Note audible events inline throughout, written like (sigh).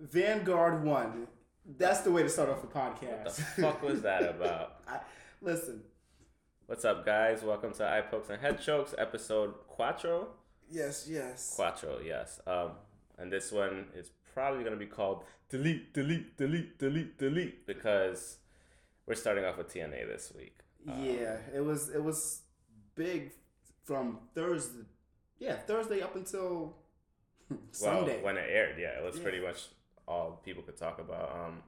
Vanguard One. That's the way to start off a podcast. What the fuck was that about? (laughs) I, listen. What's up, guys? Welcome to Eye Pokes and Head Chokes, episode Quattro. Yes, yes. Quattro, yes. Um, and this one is probably gonna be called Delete, Delete, Delete, Delete, Delete because we're starting off with TNA this week. Um, yeah, it was it was big from Thursday. Yeah, Thursday up until (laughs) Sunday. Well, when it aired, yeah, it was Yeah. pretty much all people could talk about. Um,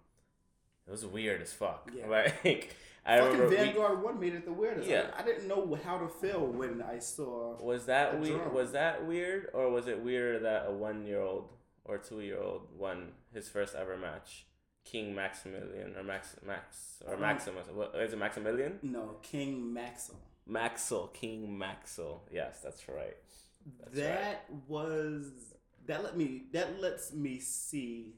it was weird as fuck. Yeah. (laughs) Like I Fucking remember, we- Vanguard One made it the weirdest. Yeah. I, I didn't know how to feel when I saw. was that weird? drum. Was that weird, or was it weirder that a one-year-old or two-year-old won his first ever match? King Maximilian or Max Max or Um, Maximus? What is it? Maximilian? No, King Maxim. Maxwell, King Maxwell. Yes, that's right. That's that was that let me that lets me see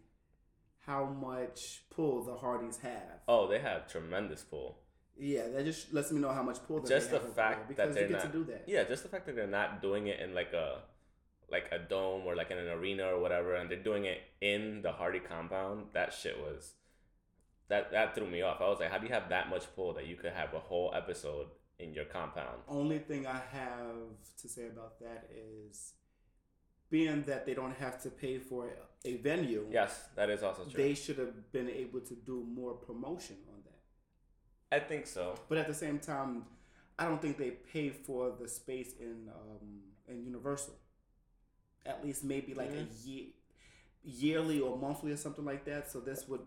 how much pull the Hardys have. Oh, they have tremendous pull. Yeah, that just lets me know how much pull Just they the fact that because they're not- to do that. Yeah, just the fact that they're not doing it in like a like a dome or like in an arena or whatever, and they're doing it in the Hardy compound. That shit was that that threw me off. I was like, how do you have that much pull that you could have a whole episode in your compound? Only thing I have to say about that is being that they don't have to pay for a venue. Yes, that is also true. They should have been able to do more promotion on that. I think so. But at the same time, I don't think they pay for the space in um, in Universal. At least maybe like Mhm. a year, yearly or monthly or something like that. So this would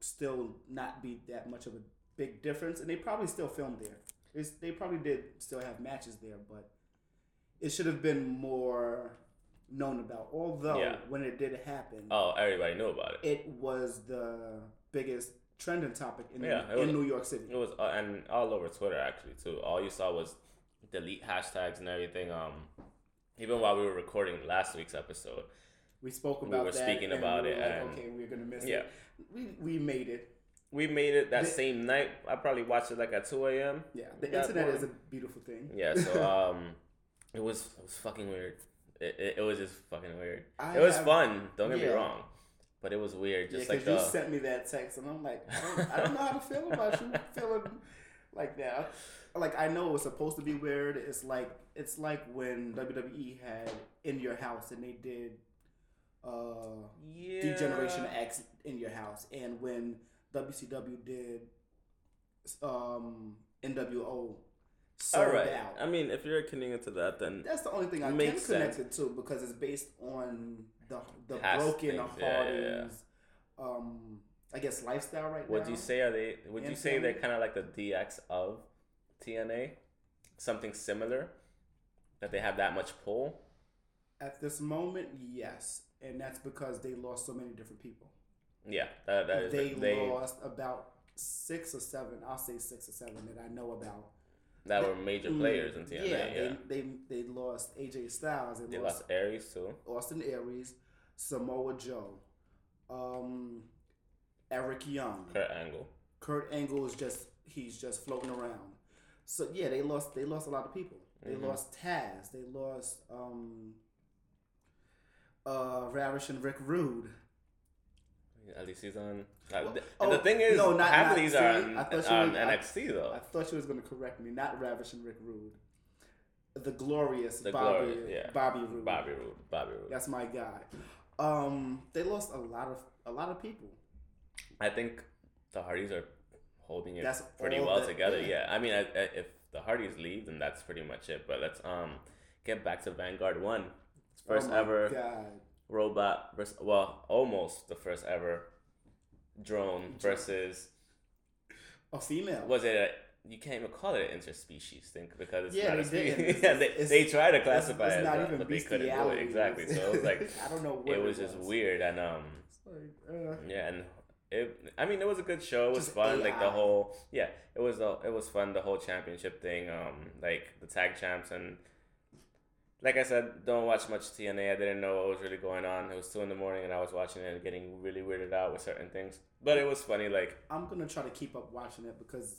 still not be that much of a big difference, and they probably still filmed there. It's, they probably did still have matches there, but it should have been more known about. Although Yeah. when it did happen, Oh, everybody knew about it. it was the biggest trending topic in, Yeah, it in was- New York City. It was uh, and all over Twitter actually too. All you saw was delete hashtags and everything. Um, even while we were recording last week's episode, We spoke about. We were that. speaking about we were it, Like, okay, we're gonna miss yeah. it. We we made it. we made it that The- same night. I probably watched it like at two a.m. Yeah, the internet one. is a beautiful thing. Yeah, so (laughs) um, it was it was fucking weird. It, it, it was just fucking weird. I it was have- fun. Don't get me wrong, but it was weird. Just because like you sent me that text, and I'm like, I don't, I don't know how to feel about you (laughs) feeling like that. Like I know it was supposed to be weird. It's like it's like when WWE had in your house, and they did uh yeah. D-Generation X in your house, and when WCW did um NWO sold All right. out. I mean, if you're connecting to that, then That's the only thing I can connect it to because it's based on the the Past broken things, Hardys, yeah, yeah, yeah. um, I guess lifestyle right would now. Would you say are they? Would you say they're kind of like the DX of TNA? Something similar that they have that much pull. At this moment, yes, and that's because they lost so many different people. Yeah, that, that is they, they lost about six or seven. I'll say six or seven that I know about. That were major Mm, players in TNA. Yeah, They, they they lost AJ Styles. They, they lost lost Aries too. Austin Aries, Samoa Joe, um, Eric Young. Kurt Angle. Kurt Angle is just he's just floating around. So yeah, they lost they lost a lot of people. They Mhm. lost Taz. They lost um uh Ravish and Rick Rude. At least he's on. Well, and oh, the thing is, no, not- half not- of these are on, I thought on I- NXT though. I thought she was gonna correct me. Not Ravish and Rick Rude. The glorious The Bobby glorious, yeah. Bobby Roode. Bobby Roode. Bobby Roode. That's my guy. Um, they lost a lot of a lot of people. I think the Hardys are holding it That's pretty well that- together. yeah. Yeah, I mean, I, I, if the Hardys leave, then that's pretty much it. But let's um get back to Vanguard One. First oh my ever God. Robot versus well, almost the first ever drone versus A female. was it? A, you can't even call it an interspecies thing because it's Yeah, not a they species. (laughs) Yeah, they, it's- they try to classify it's it, not as even that, but they couldn't do it exactly. So it was like (laughs) I don't know what it was just was. weird and um It's like, uh, yeah and it i mean it was a good show it was Just fun like the whole yeah it was the it was fun the whole championship thing um like the tag champs and like i said don't watch much tna i didn't know what was really going on it was two in the morning and i was watching it and getting really weirded out with certain things but it was funny like I'm gonna try to keep up watching it because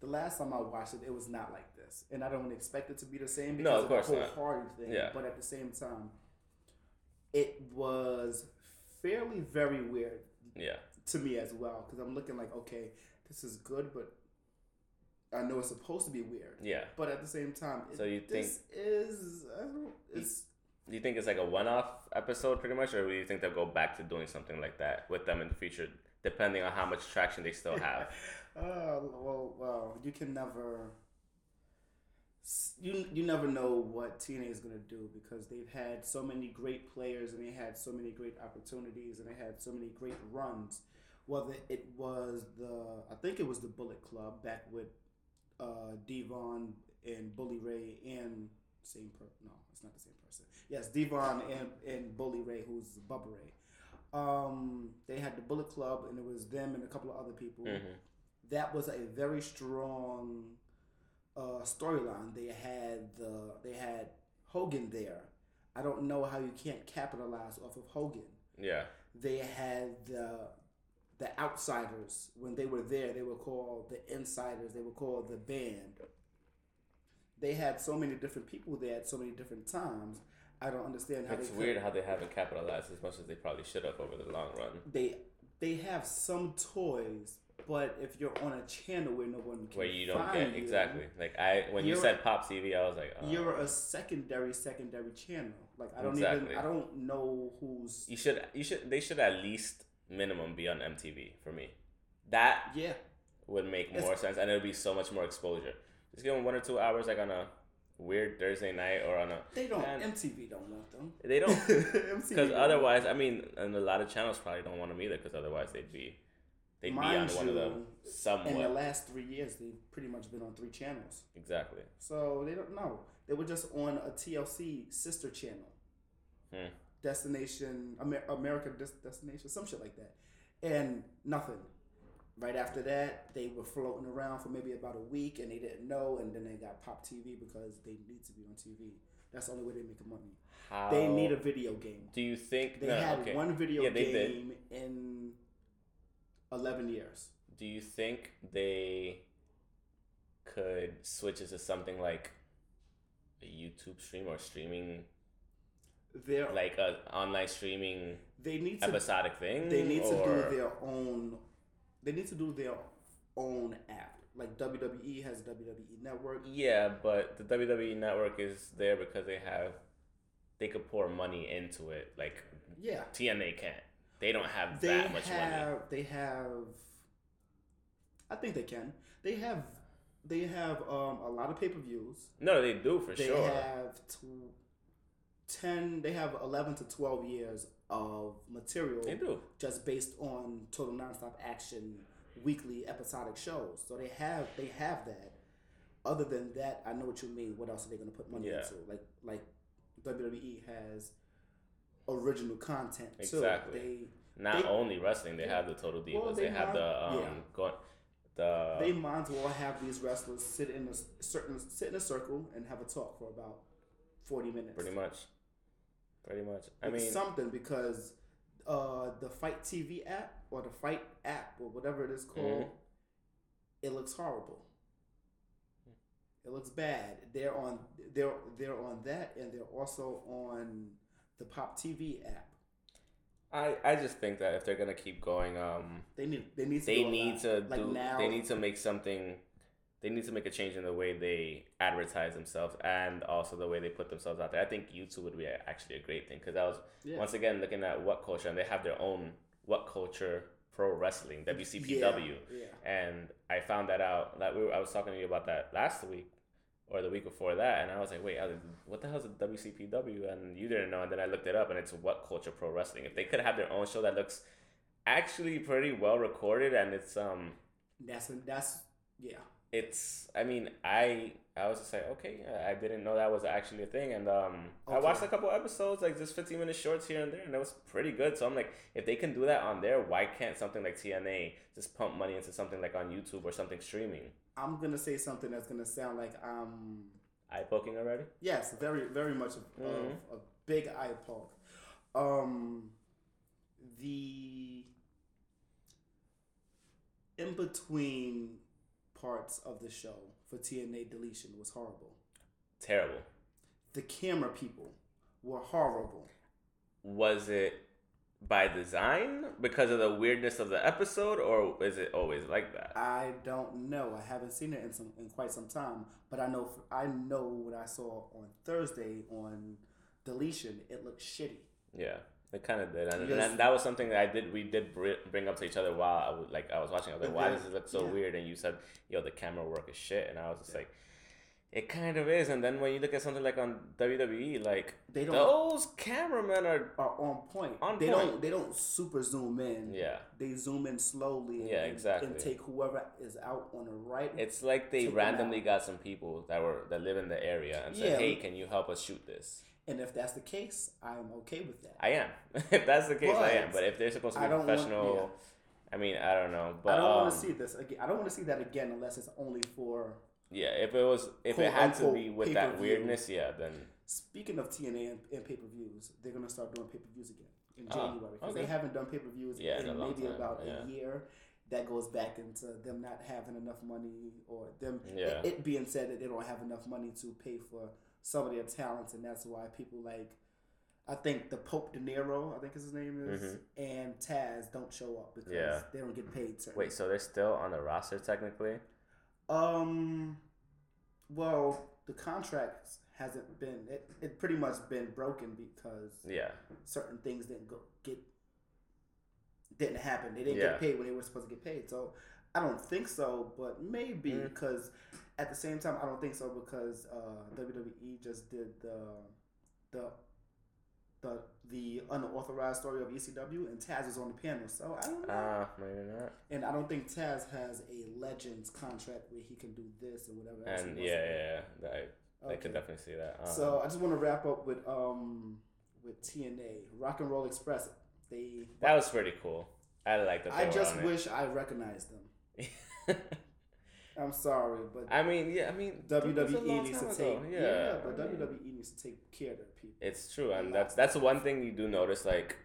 the last time I watched it, it was not like this, and I don't expect it to be the same because No, of of, course the whole not. Hardy thing. Yeah. But at the same time, it was fairly very very weird Yeah. to me as well because I'm looking like okay, this is good, but I know it's supposed to be weird. Yeah. But at the same time, So you this is I don't, it's Do you think it's like a one-off episode, pretty much, or do you think they'll go back to doing something like that with them in the future, depending on how much traction they still have? (laughs) uh, well, well, you can never. You you never know what TNA is gonna do because they've had so many great players and they had so many great opportunities and they had so many great runs. Whether it was the I think it was the Bullet Club back with uh, Devon and Bully Ray and same per no it's not the same person yes Devon and and Bully Ray who's Bubba Ray. Um, they had the Bullet Club and it was them and a couple of other people hmm that was a very strong uh, storyline. They had the they had Hogan there. I don't know how you can't capitalize off of Hogan. Yeah. They had the the outsiders when they were there. They were called the insiders. They were called the band. They had so many different people there at so many different times. I don't understand how It's weird could- how they haven't capitalized as much as they probably should have over the long run. they they have some toys, but if you're on a channel where no one can Where you don't find get you, exactly like I when you said Pop TV, I was like, oh. you're a secondary secondary channel. Like I don't Exactly. even I don't know who's you should you should they should at least minimum be on MTV for me. That yeah. would make It's- more sense, and it would be so much more exposure. Just give them one or two hours, like on a weird Thursday night or on a. They don't Man. MTV don't want them. They don't, (laughs) because otherwise, I mean, and a lot of channels probably don't want them either, because otherwise they'd be, they'd Mind be on one of them In the last three years, they've pretty much been on three channels. Exactly. So they don't know. They were just on a TLC sister channel. Hmm. Destination Amer- America Des- Destination, some shit like that, and nothing. Right after that, they were floating around for maybe about a week, and they didn't know, and then they got Pop TV because they need to be on TV. That's the only way they make money. How They need a video game. Do you think They no, had okay. one video Yeah, game in eleven years. Do you think they could switch it to something like a YouTube stream or streaming, They're like a online streaming they need to episodic thing? they need to do their own they need to do their own app like wwe has wwe network Yeah, but the WWE network is there because they have they could pour money into it. Like yeah TNA can't. They don't have they that much money. have they have i think they can they have they have um a lot of pay-per-views No, they do for they sure. They have tw- 10 they have 11 to 12 years of material They do. just based on total nonstop action weekly episodic shows. So they have they have that. Other than that, I know what you mean. What else are they going to put money Yeah. into? Like like WWE has original content too. Exactly. They Not they- only wrestling, they Yeah. have the Total Divas. Well, they, they have the um yeah. go, the they might as well have these wrestlers sit in a certain sit in a circle and have a talk for about forty minutes. pretty much, pretty much. I It's mean, something because uh, the Fight TV app or the Fight app or whatever it is called, Mhm. it looks horrible. It looks bad. They're on they're they're on that and they're also on the Pop TV app. I I just think that if they're gonna keep going, um, They need they need to they need to like do. now They need to make something. They need to make a change in the way they advertise themselves and also the way they put themselves out there. I think YouTube would be a, actually a great thing because I was yeah. once again looking at what culture and they have their own what culture pro wrestling WCPW Yeah, yeah. and I found that out. That we were, I was talking to you about that last week or the week before that, and I was like, wait, was, what the hell is a WCPW? And you didn't know, and then I looked it up, and it's What Culture Pro Wrestling. If they could have their own show that looks actually pretty well recorded, and it's um, That's that's yeah. It's I mean, I I was just like, okay, I didn't know that was actually a thing, and um, I watched a couple episodes, like just fifteen minute shorts here and there, and it was pretty good. So I'm like, if they can do that on there, why can't something like TNA just pump money into something like on YouTube or something streaming? I'm gonna say something that's gonna sound like um Eye poking already? yes, very very much of, Mhm. of a big eye poke. Um, the in between parts of the show for TNA deletion was horrible. Terrible. The camera people were horrible. Was it by design because of the weirdness of the episode, or is it always like that? I don't know. I haven't seen it in some in quite some time, but I know I know what I saw on Thursday on deletion. It looked shitty. Yeah, it kind of did, and, Yes. and that was something that I did. We did bring up to each other while I was like I was watching. I was like, "Why does it look so Yeah. weird?" And you said, "Yo, the camera work is shit," and I was just Yeah. like. It kind of is, and then when you look at something like on WWE, like They don't those cameramen are, are on point. On they point. don't they don't super zoom in. yeah, They zoom in slowly. Yeah, and, exactly. And take whoever is out on the right. it's like they randomly got some people that were that live in the area and said, Yeah. "Hey, can you help us shoot this?" And if that's the case, I am okay with that. I am. (laughs) if that's the case, I am. But But if they're supposed to I be don't want- professional, I mean, I don't know. But I don't um, want to see this again. I don't want to see that again unless it's only for. yeah, if it was, if Quote, it had to be with that weirdness, yeah, then Speaking of TNA and, and pay per views, they're gonna start doing pay per views again in Oh, January because okay. they haven't done pay per views Yeah, in in maybe time, about yeah. a year. That goes back into them not having enough money, or them Yeah. it, it being said that they don't have enough money to pay for some of their talents, and that's why people like. I think the Pope Dinero, I think his name is, Mhm. and Taz don't show up because Yeah. they don't get paid. certain wait, so they're still on the roster technically? Um, well, the contract hasn't been it, it pretty much been broken because Yeah, certain things didn't go get didn't happen. They didn't Yeah. get paid when they were supposed to get paid. So I don't think so, but maybe Mm. At the same time I don't think so because uh, WWE just did the the the the unauthorized story of ECW and Taz is on the panel. So I don't know. ah, maybe not. And I don't think Taz has a Legends contract where he can do this or whatever. And yeah, yeah, yeah, I, I Okay. could definitely see that. Um, So I just want to wrap up with um with TNA Rock and Roll Express. They that was pretty cool. I like that. I just wish I recognized them. (laughs) I'm sorry, but I mean, yeah, I mean, that was a WWE needs to take ago. yeah, but I mean, WWE needs to take care of their people. It's true, and that's that's one thing you do notice. Like,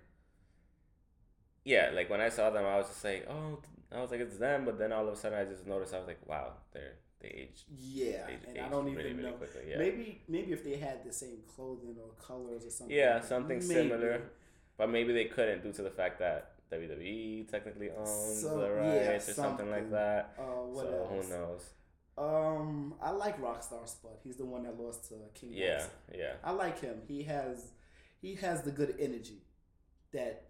yeah, like when I saw them, I was just like, oh, I was like, it's them. But then all of a sudden, I just noticed, I was like, wow, they're they aged, Yeah, they and I don't really, even really know. quickly. Yeah, Maybe maybe if they had the same clothing or colors or something. Yeah, like something maybe. similar. but maybe they couldn't due to the fact that WWE technically owns So, the yeah, rights or something like that. Uh, what so else? who knows? Um, I like Rockstar Spud. He's the one that lost to King. Yeah, Maxwell. yeah, I like him. He has he has the good energy that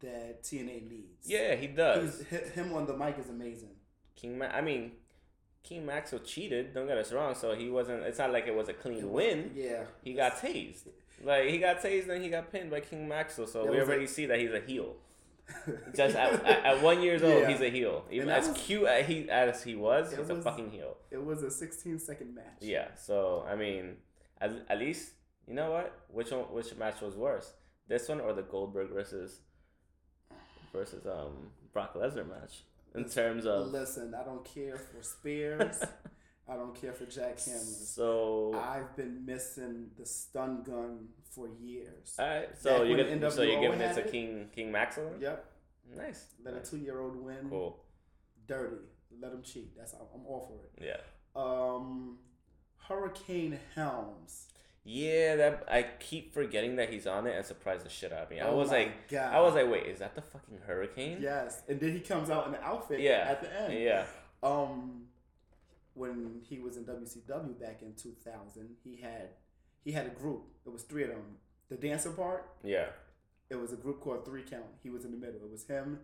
that TNA needs. yeah. He does. He's, him on the mic is amazing. King, Ma- I mean, King Maxwell cheated. Don't get us wrong. So he wasn't. It's not like it was a clean was- win. Yeah, He got tased. Like he got tased and he got pinned by King Maxwell. So we already see that he's a heel. (laughs) Just at, at, one years old, Yeah. he's a heel. Even as was- cute as he as he was, he's a was- fucking heel. it was a 16 second match. Yeah. So I mean, at, at least you know what? Which one? Which match was worse? This one or the Goldberg versus versus um Brock Lesnar match in terms of. Listen, I don't care for Spears. (laughs) I don't care for Jack Hammers. So I've been missing the stun gun for years. all right. So you get so you're giving it to? King King Maxwell. Yep, Nice. let a two year old win. Cool. Dirty. Let him cheat. That's I'm all for it. Yeah. Um, Hurricane Helms. Yeah, that I keep forgetting that he's on it and surprised the shit out of me. I Oh was my like, God. I was like, wait, is that the fucking hurricane? yes, and then he comes out in the outfit. Yeah. at the end. Yeah. Um, when he was in WCW back in 2000, he had he had a group. It was three of them. The dancer part, Yeah. it was a group called Three Count. He was in the middle. It was him,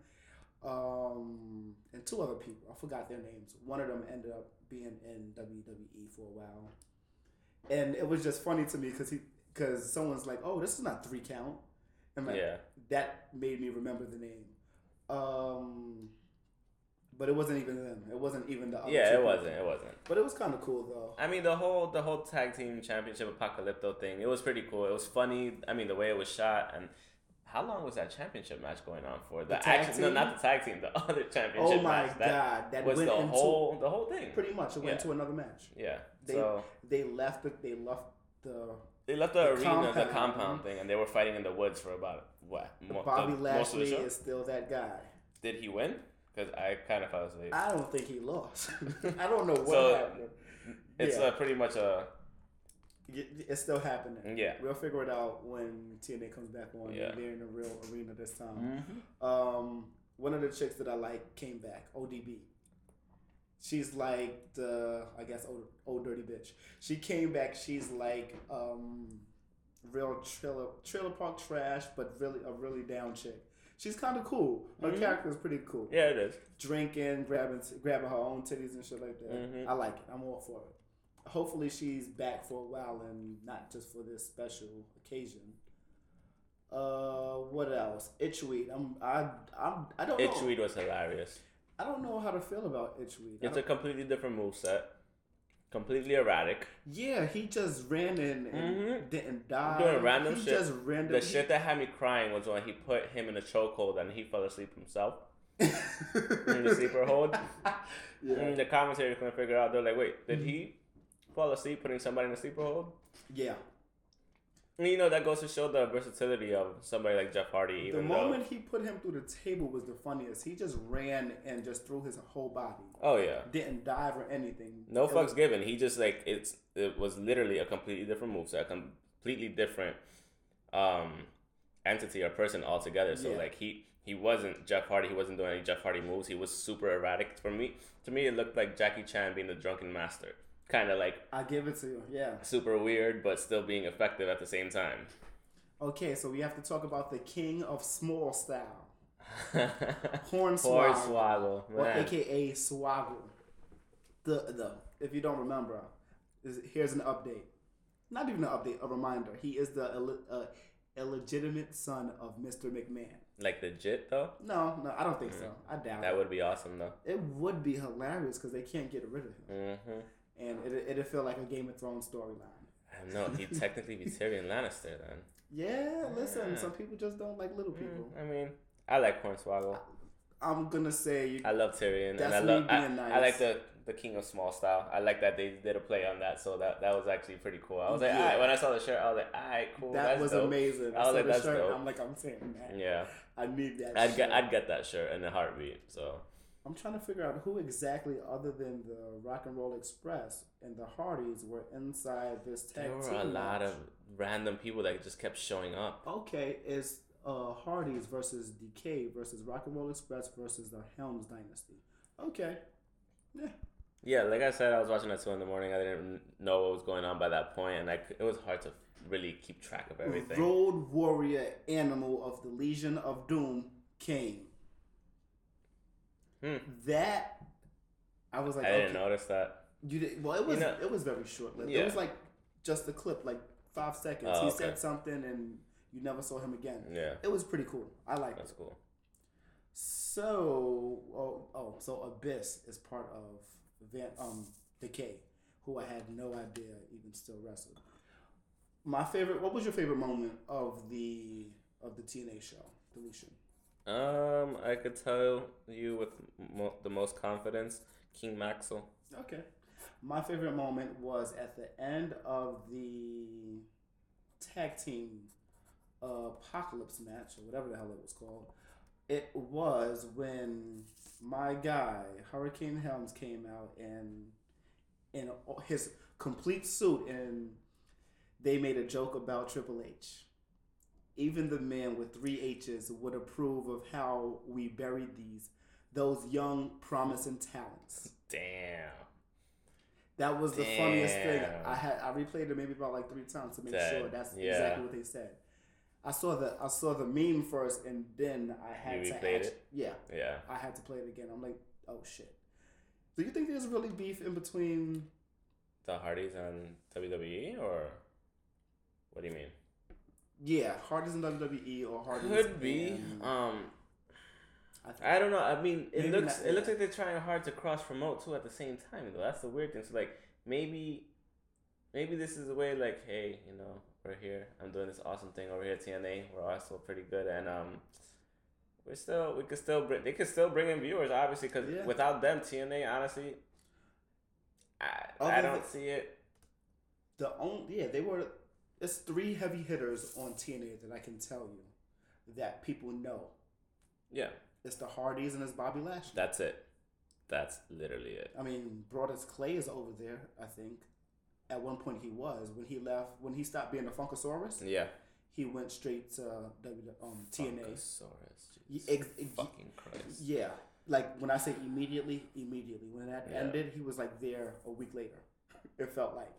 um, and two other people. I forgot their names. One of them ended up being in WWE for a while, and it was just funny to me because he because someone's like, "Oh, this is not Three Count," and like Yeah. that made me remember the name. Um, but it wasn't even them. It wasn't even the other Yeah, it people. wasn't. It wasn't. But it was kind of cool though. I mean, the whole the whole tag team championship apocalypto thing. It was pretty cool. It was funny. I mean, the way it was shot and how long was that championship match going on for? The, The tag action, no, not the tag team. The (laughs) other championship Oh my match. That god, that was went the into whole the whole thing. pretty much. It went Yeah. to another match. Yeah. They- so They left the they left the they left the, the arena, the compound. compound thing, and they were fighting in the woods for about what? Mo- Bobby the- most of the Lashley is still that guy. Did he win? Because I kind of fell asleep. I don't think he lost. (laughs) I don't know what So, happened. It's Yeah. uh, pretty much a It's still happening. Yeah. We'll figure it out when TNA comes back on. Yeah. They're in a real arena this time. Mm-hmm. Um, one of the chicks that I like came back, ODB. She's like the, I guess, old, old dirty bitch. She came back. She's like um, real trailer trailer park trash, but really a really down chick. She's kind of cool. Her Mhm. character is pretty cool. Yeah, it is. Drinking, grabbing, grabbing her own titties and shit like that. Mhm. I like it. I'm all for it. Hopefully, she's back for a while and not just for this special occasion. Uh, what else? Itchweed. I'm. I. I'm. I don't know. Itchweed was hilarious. I don't know how to feel about Itchweed. It's a completely different moveset. Completely erratic. yeah, he just ran in and Mhm. didn't die. Doing random he shit. just random. The shit that had me crying was when he put him in a chokehold and he fell asleep himself. (laughs) in the sleeper hold? (laughs) yeah. And the commentators couldn't figure out. They're like, wait, did he fall asleep putting somebody in a sleeper hold? yeah. And you know that goes to show the versatility of somebody like Jeff Hardy. The moment though, he put him through the table was the funniest. He just ran and just threw his whole body. oh yeah, Didn't dive or anything. no It fucks was- given. He just like it's it was literally a completely different moveset, a completely different um entity or person altogether. So Yeah. like he he wasn't Jeff Hardy. He wasn't doing any Jeff Hardy moves. He was super erratic. For me, to me, it looked like Jackie Chan being the drunken master. Kind of like I give it to you. Yeah. super weird, but still being effective at the same time. Okay, so we have to talk about the king of small style, (laughs) Hornswoggle, Hornswoggle, or. AKA Swoggle. The the if you don't remember, is, here's an update. Not even an update, a reminder. He is the Ill- uh, illegitimate son of Mr. McMahon. Like legit though, No, no, I don't think so. I doubt it. that it. would be awesome though. It would be hilarious because they can't get rid of him, hmm and it it'd feel like a Game of Thrones storyline. I don't know. He'd (laughs) technically be Tyrion Lannister then. Yeah, listen, Yeah. some people just don't like little people. Mm, I mean, I like Hornswoggle. I'm gonna say you. I love Tyrion, and I love. I, being I nice. like the the King of Small Style. I like that they did a play on that, so that that was actually pretty cool. I was like, Yeah. alright. When I saw the shirt, I was like, alright, cool. that was dope. amazing. I was saw like, the that's shirt, dope. I'm like, I'm saying that. Yeah, I need that. I'd shirt. get I'd get that shirt in a heartbeat. So I'm trying to figure out who exactly, other than the Rock and Roll Express and the Hardys, were inside this tag there were a lot match. of random people that just kept showing up. Okay, it's uh, Hardys versus Decay versus Rock and Roll Express versus the Helms Dynasty. Okay. Yeah. Yeah, like I said, I was watching at two in the morning. I didn't know what was going on by that point, and I it was hard to really keep track of everything. Road Warrior Animal of the Legion of Doom came. Hmm. That I was like, I didn't okay. notice that. You did well. It was know- it was very short lived. Yeah. It was like just a clip, like five seconds. Oh, he okay. said something, and you never saw him again. Yeah, It was pretty cool. I like that's it. cool. So, oh, oh, so Abyss is part of Van, um Decay, who I had no idea even still wrestled. My favorite. What was your favorite moment of the of the TNA show? Deletion. Um, I could tell you with mo- the most confidence, King Maxwell. Okay. My favorite moment was at the end of the tag team uh, apocalypse match or whatever the hell it was called. It was when my guy Hurricane Helms came out and in his complete suit and they made a joke about Triple H. Even the men with three H's would approve of how we buried these those young promising talents. Damn. That was the funniest thing. I had I replayed it maybe about like three times to make That- sure that's yeah. exactly what they said. I saw the I saw the meme first and then I had You to replayed it? Yeah, Yeah. I had to play it again. I'm like, oh shit. Do you think there's really beef in between? The Hardys and WWE, or what do you mean? Yeah, Hardys in WWE or Hardys Could be. Um, I I don't know. I mean, it looks not- it looks like they're trying hard to cross promote too at the same time. Though that's the weird thing. So like maybe, maybe this is a way like, hey, you know, we're here. I'm doing this awesome thing over here at TNA. We're also pretty good, and um, we're still we could still bring they could still bring in viewers obviously because Yeah. without them TNA honestly, I Other I don't see it. the only yeah they were. It's three heavy hitters on TNA that I can tell you that people know. Yeah, It's the Hardys and it's Bobby Lashley. that's it. That's literally it. I mean, Brodus Clay is over there. I think. at one point he was when he left when he stopped being a Funkasaurus. Yeah. He went straight to W um, TNA. Funkasaurus, ex- ex- fucking Christ. Yeah, like when I say immediately, immediately when that Yeah. ended, he was like there a week later. (laughs) It felt like,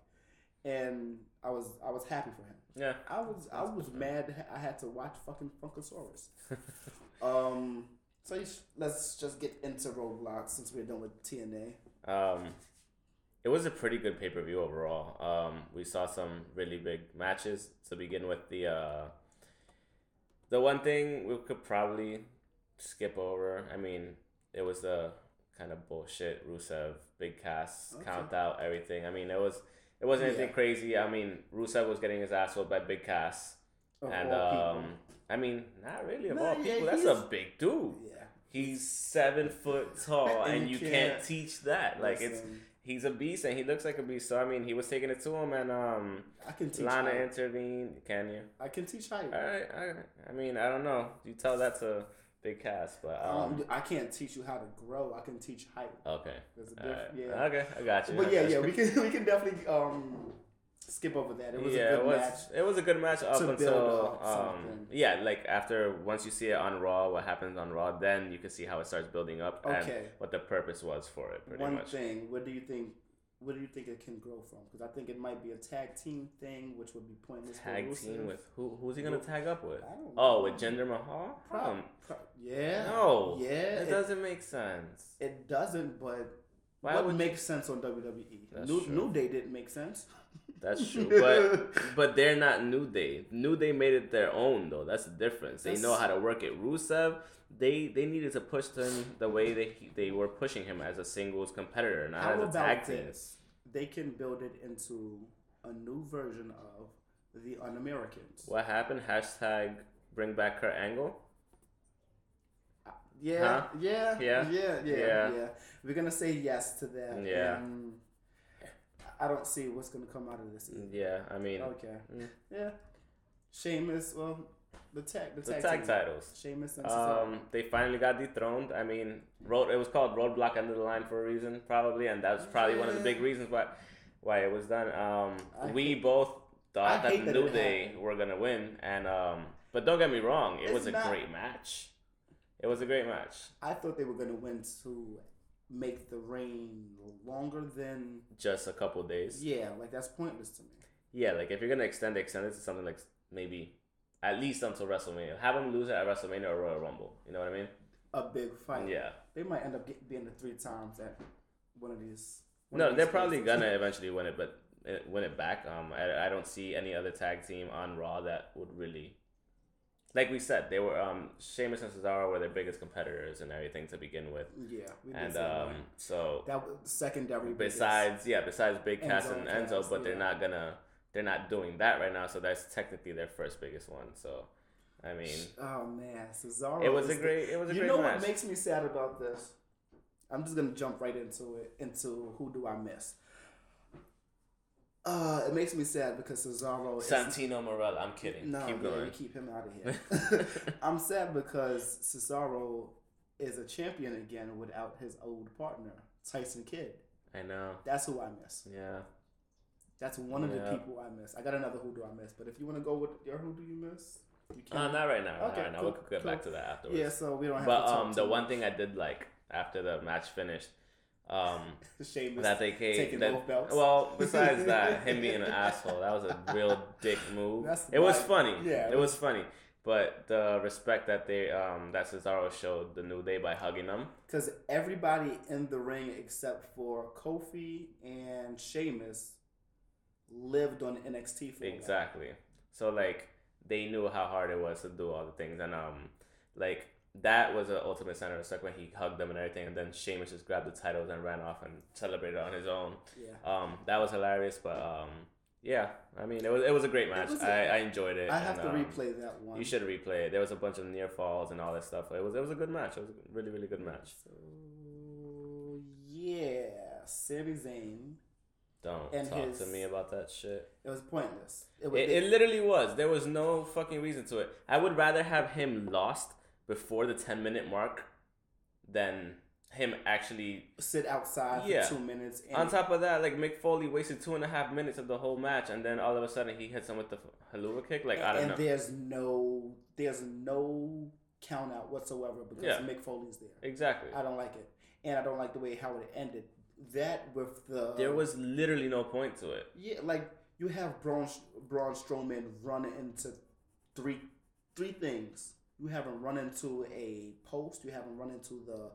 and I was I was happy for him. Yeah. I was I was mad I had to watch fucking Funkasaurus. (laughs) um, so you sh- let's just get into Roadblock since we're done with TNA. Um, it was a pretty good pay per view overall. Um, we saw some really big matches to begin with. The uh, the one thing we could probably skip over. I mean, it was the kind of bullshit Rusev Big Cass Okay. count out everything. I mean, it was it wasn't anything Yeah. crazy. I mean, Rusev was getting his ass whooped by Big Cass, Of and um, I mean, not really of Nah, all yeah, people. That's a big dude. yeah, He's seven foot tall, (laughs) And you can't- can't teach that. Like it's he's a beast and he looks like a beast. So I mean, he was taking it to him, and um, I can teach. Lana height. intervened. Can you? I can teach height. All right, all right. I mean, I don't know. You tell that to Big Cass, but Um, um, I can't teach you how to grow. I can teach height. okay, There's a difference. right. Yeah. okay, I got you. But I yeah, yeah, you. we can (laughs) we can definitely um skip over that. It was yeah, a good it was. match. It was a good match up until up um, yeah, like after once you see it on Raw, what happens on Raw, then you can see how it starts building up and Okay. what the purpose was for it. Pretty One much. thing, what do you think? What do you think it can grow from? Because I think it might be a tag team thing, which would be pointless. Tag team with who? Who's he gonna tag up with? Oh, with Jinder Mahal? Pro- Um, pro- yeah. no, Yeah. it It, doesn't make sense. it doesn't, but Why what would makes sense on WWE? That's New, true. New Day didn't make sense. (laughs) That's true, (laughs) but but they're not New Day. New Day made it their own though. That's the difference. They know how to work it. Rusev, they they needed to push him the way they they were pushing him as a singles competitor, not How as a tag team. this? They can build it into a new version of the Un-Americans. What happened? Hashtag bring back Kurt Angle. Yeah, Huh? yeah, Yeah? yeah, yeah, Yeah. yeah, We're gonna say yes to that. Yeah. And I don't see what's gonna come out of this. Either. Yeah, I mean Okay. Mm. Yeah. Sheamus, well, the tag, the the tag, tag titles. Sheamus and Cesaro. Um, they finally got dethroned. I mean, road. It was called Roadblock End of the Line for a reason, probably, and that's probably one of the big reasons why why it was done. Um, we hate- both thought that the New Day happened. were gonna win, and um, but don't get me wrong, it It's was a not- great match. It was a great match. I thought they were gonna win to make the reign longer than. Just a couple days. Yeah, like that's pointless to me. Yeah, like if you're gonna extend extend it to something like maybe at least until WrestleMania. Have them lose it at WrestleMania or Royal Rumble. You know what I mean? A big fight. Yeah. They might end up get, being the three times at one of these. one No, of they're probably places. gonna (laughs) eventually win it, but uh, win it back. Um, I, I don't see any other tag team on Raw that would really, like we said, they were um Sheamus and Cesaro were their biggest competitors and everything to begin with, Yeah, we did and um, that. so that was secondary. biggest. besides yeah, besides Big Cass Enzo and Enzo, Cass, but they're not gonna they're not doing that right now, so that's technically their first biggest one. So, I mean, Oh man, Cesaro. it was a great it was a you great know match. what makes me sad about this? I'm just gonna jump right into it. Into who do I miss? Uh, it makes me sad because Cesaro. Santino Marella. I'm kidding. No, Keep going. you keep him out of here. (laughs) (laughs) I'm sad because Cesaro is a champion again without his old partner Tyson Kidd. I know. That's who I miss. Yeah. That's one of the people I miss. I got another who do I miss, but if you want to go with your who do you miss, you Uh, can. not right now. Okay, right now. cool, We'll get cool. back to that afterwards. yeah, so we don't have But um, the too one thing I did like after the match finished, um, (laughs) Sheamus that they came taking that, both belts. Well, (laughs) besides that, him being an asshole, that was a real dick move. That's it was funny. yeah, it, it was funny. But the respect that they um that Cesaro showed the New Day by hugging them, Because everybody in the ring except for Kofi and Sheamus lived on NXT for exactly. So like they knew how hard it was to do all the things, and um like that was an ultimate center of respect when he hugged them and everything, and then Sheamus just grabbed the titles and ran off and celebrated on his own. Yeah. Um, that was hilarious, but um, yeah, I mean, it was it was a great match. I a- I enjoyed it. I have and, to um, replay that one. You should replay it. There was a bunch of near falls and all that stuff. It was it was a good match. It was a really really good match. So yeah, Sami Zayn. Don't And talk his- to me about that shit. It was pointless. It was. It, it literally was. There was no fucking reason to it. I would rather have him lost before the ten minute mark than him actually sit outside Yeah. for two minutes. And on top of that, like Mick Foley wasted two and a half minutes of the whole match, and then all of a sudden he hits him with the Helluva kick. Like I don't and know. there's no there's no count out whatsoever because Yeah. Mick Foley's there. Exactly. I don't like it, and I don't like the way how it ended. That with the There was literally no point to it. yeah, like you have Braun Braun Strowman running into three three things. You have him run into a post. You have him run into the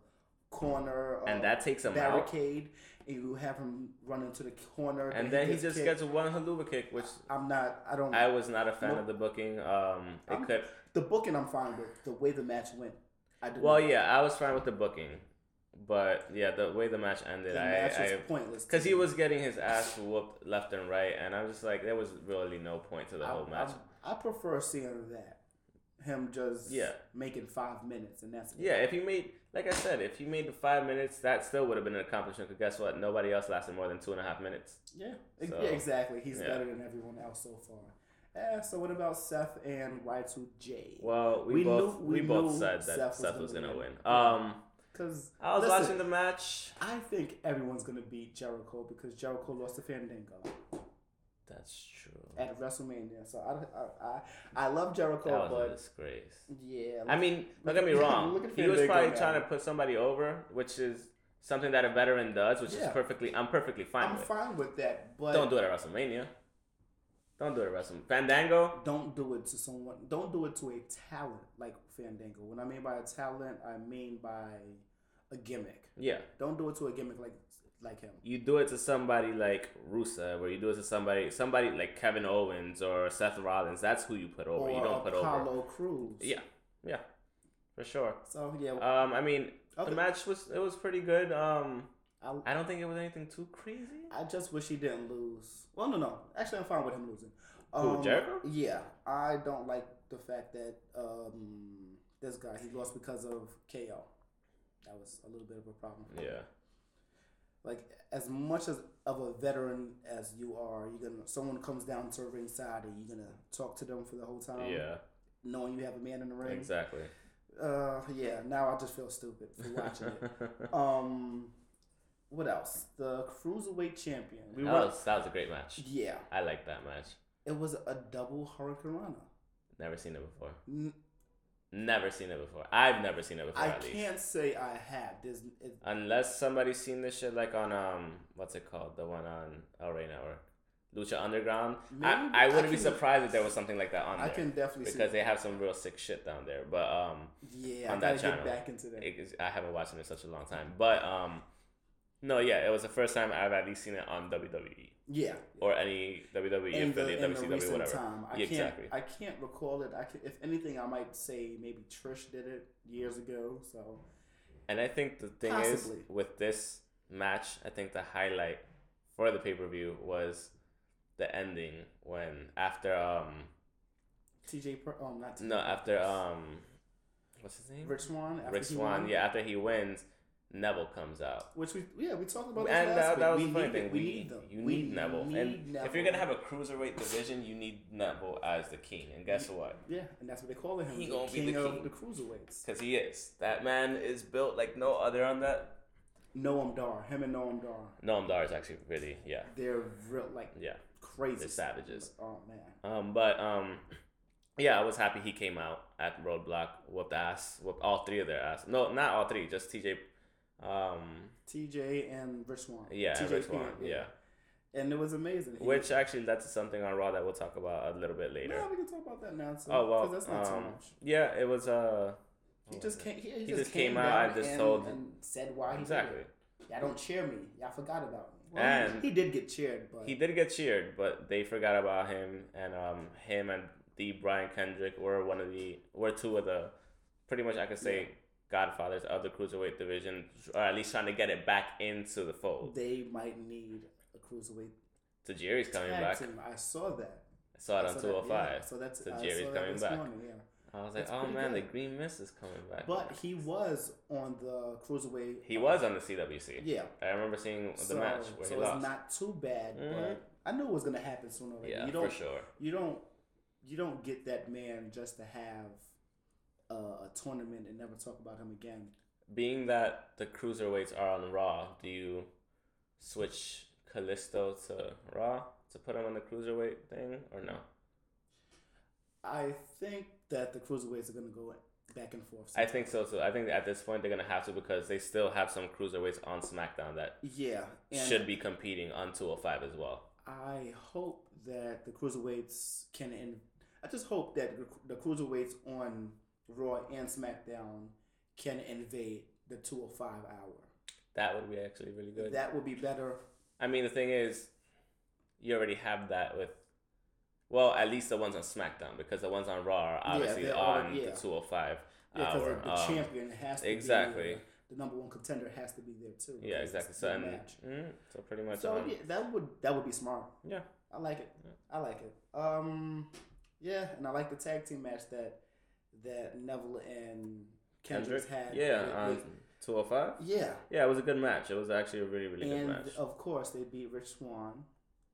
corner And that takes him out. barricade, and you have him run into the corner. And then he just kicked. gets one Helluva kick, which I'm not. I don't. I was not a fan of the booking. Um, it I'm- could. the booking I'm fine with. The way the match went, I did. Well, yeah, I was fine with the booking, but yeah, the way the match ended, the I, match was I pointless. because he was getting his ass whooped left and right, and I was just like, there was really no point to the whole match. I, I prefer seeing that. Him just Yeah. making five minutes and that's it. Yeah, if he made, like I said, if he made the five minutes, that still would have been an accomplishment. Because guess what? Nobody else lasted more than two and a half minutes. Yeah, So, yeah, exactly. He's yeah. better than everyone else so far. Yeah, so what about Seth and Y2J? Well, we, We both knew- we, we both knew said that Seth Seth was was, gonna gonna win. win. Um, Because I was watching the match. I think everyone's gonna beat Jericho because Jericho lost to Fandango That's true. at WrestleMania. So I, I, I, I love Jericho, That was a but disgrace. yeah. I mean, don't look get me (laughs) wrong. look at He was probably trying to put somebody over, which is something that a veteran does, which Yeah. is perfectly. I'm perfectly fine I'm with. fine with that, but Don't do it at WrestleMania. Don't do it Fandango. don't do it to someone. Don't do it to a talent like Fandango. What I mean by a talent, I mean by a gimmick. Yeah, Don't do it to a gimmick like like him. you do it to somebody like Rusev, or you do it to somebody, somebody like Kevin Owens or Seth Rollins. That's who you put over. or you don't put over. Apollo Crews. Yeah, yeah, for sure. So yeah, Um, I mean, Other- the match was it was pretty good. Um, I, I don't think it was anything too crazy. I just wish he didn't lose. Well, no, no. Actually, I'm fine with him losing. Who, Jericho? Yeah, I don't like the fact that um, this guy he lost because of KO. That was a little bit of a problem. Yeah. Like as much as of a veteran as you are, you're gonna someone comes down to ringside and you're gonna talk to them for the whole time. Yeah, Knowing you have a man in the ring. exactly. Uh, yeah. Now I just feel stupid for watching it. (laughs) Um, what else? The cruiserweight champion. We that were. was that was a great match. Yeah, I like that match. it was a double hurricanrana. Never seen it before. N- Never seen it before. I've never seen it before. I at least. can't say I have. There's it, Unless somebody's seen this shit like on um what's it called the one on El Rey Network, Lucha Underground. Maybe, I, I I wouldn't be can- surprised if there was something like that on I there can definitely because they have some real sick shit down there. But um, Yeah, on I that channel. get back into that. it I haven't watched it in such a long time. But um, no, yeah, it was the first time I've at least seen it on WWE yeah, or any WWE in the, affiliate, in the recent whatever. time, I Yeah, can't. exactly. I can't recall it. I can, if anything, I might say maybe Trish did it years ago. So And I think the thing Possibly. is with this match, I think the highlight for the pay per view was the ending when after um TJ, Per- um, not TJ, no after um what's his name Rich Swann. Rick Swan yeah after he wins Neville comes out Which we yeah we talked about and last that, that was we the funny need thing it. we, we need them. you We need Neville need and Neville. if you're gonna have a cruiserweight division you need Neville as the king and guess what yeah, and that's what they call him. He the gonna be the king of the cruiserweights. because he is that man is built like no other on that Noam Dar, him and Noam Dar, Noam Dar is actually really yeah they're real like yeah crazy. They're savages. Oh man. Um, but um, yeah, I was happy he came out at Roadblock, whooped ass, whooped all three of their ass. No, not all three, just TJ. Um, TJ and Rich Swann. yeah, TJ Rich Swann, P- yeah. And it was amazing. He- Which actually led to something on Raw that we'll talk about a little bit later. No, we can talk about that now. Too, Oh well, that's not too um, much. yeah, it was uh. He just came. He, he He just, just came, out and just and, told- and said why exactly. Y'all don't cheer me. Y'all forgot about me. Well, And- he, he did get cheered, but He did get cheered, but they forgot about him, and um, him and the Brian Kendrick were one of the were two of the pretty much I could say godfathers of the cruiserweight division, or at least trying to get it back into the fold. they might need a cruiserweight Tajiri's coming back. team. I saw that. I saw it I on two hundred five. Yeah, so that's So I Jerry's coming back. morning, yeah. I was like, That's oh pretty man, the. Green Mist is coming back. But he was on the cruiserweight. he uh, was on the CWC. Yeah. I remember seeing the so, match where so he it's not too bad, Mhm. but I knew it was gonna happen sooner or later. yeah, you don't for sure. you don't you don't get that man just to have uh, a tournament and never talk about him again. being that the cruiserweights are on Raw, do you switch Kalisto to Raw to put him on the cruiserweight thing or no? I think that the cruiserweights are going to go back and forth. I think so too. I think at this point they're gonna have to because they still have some cruiserweights on SmackDown that yeah should be competing on 205 as well. I hope that the cruiserweights can. In, I just hope that the cruiserweights on Raw and SmackDown can invade the 205 hour. That would be actually really good. That would be better. I mean, the thing is, you already have that with well, at least the ones on SmackDown because the ones on Raw are obviously yeah, on yeah. the 205 yeah, hour. The, the um, champion has to exactly. Be, the number one contender has to be there too. Yeah, exactly. So, and, mm, so pretty much. So um, yeah, that would that would be smart. Yeah, I like it. I like it. Um, yeah, and I like the tag team match that that Neville and Kendrick, had. Yeah, with, on 205. Yeah. Yeah, it was a good match. It was actually a really really and good match. of course, they beat Rich Swann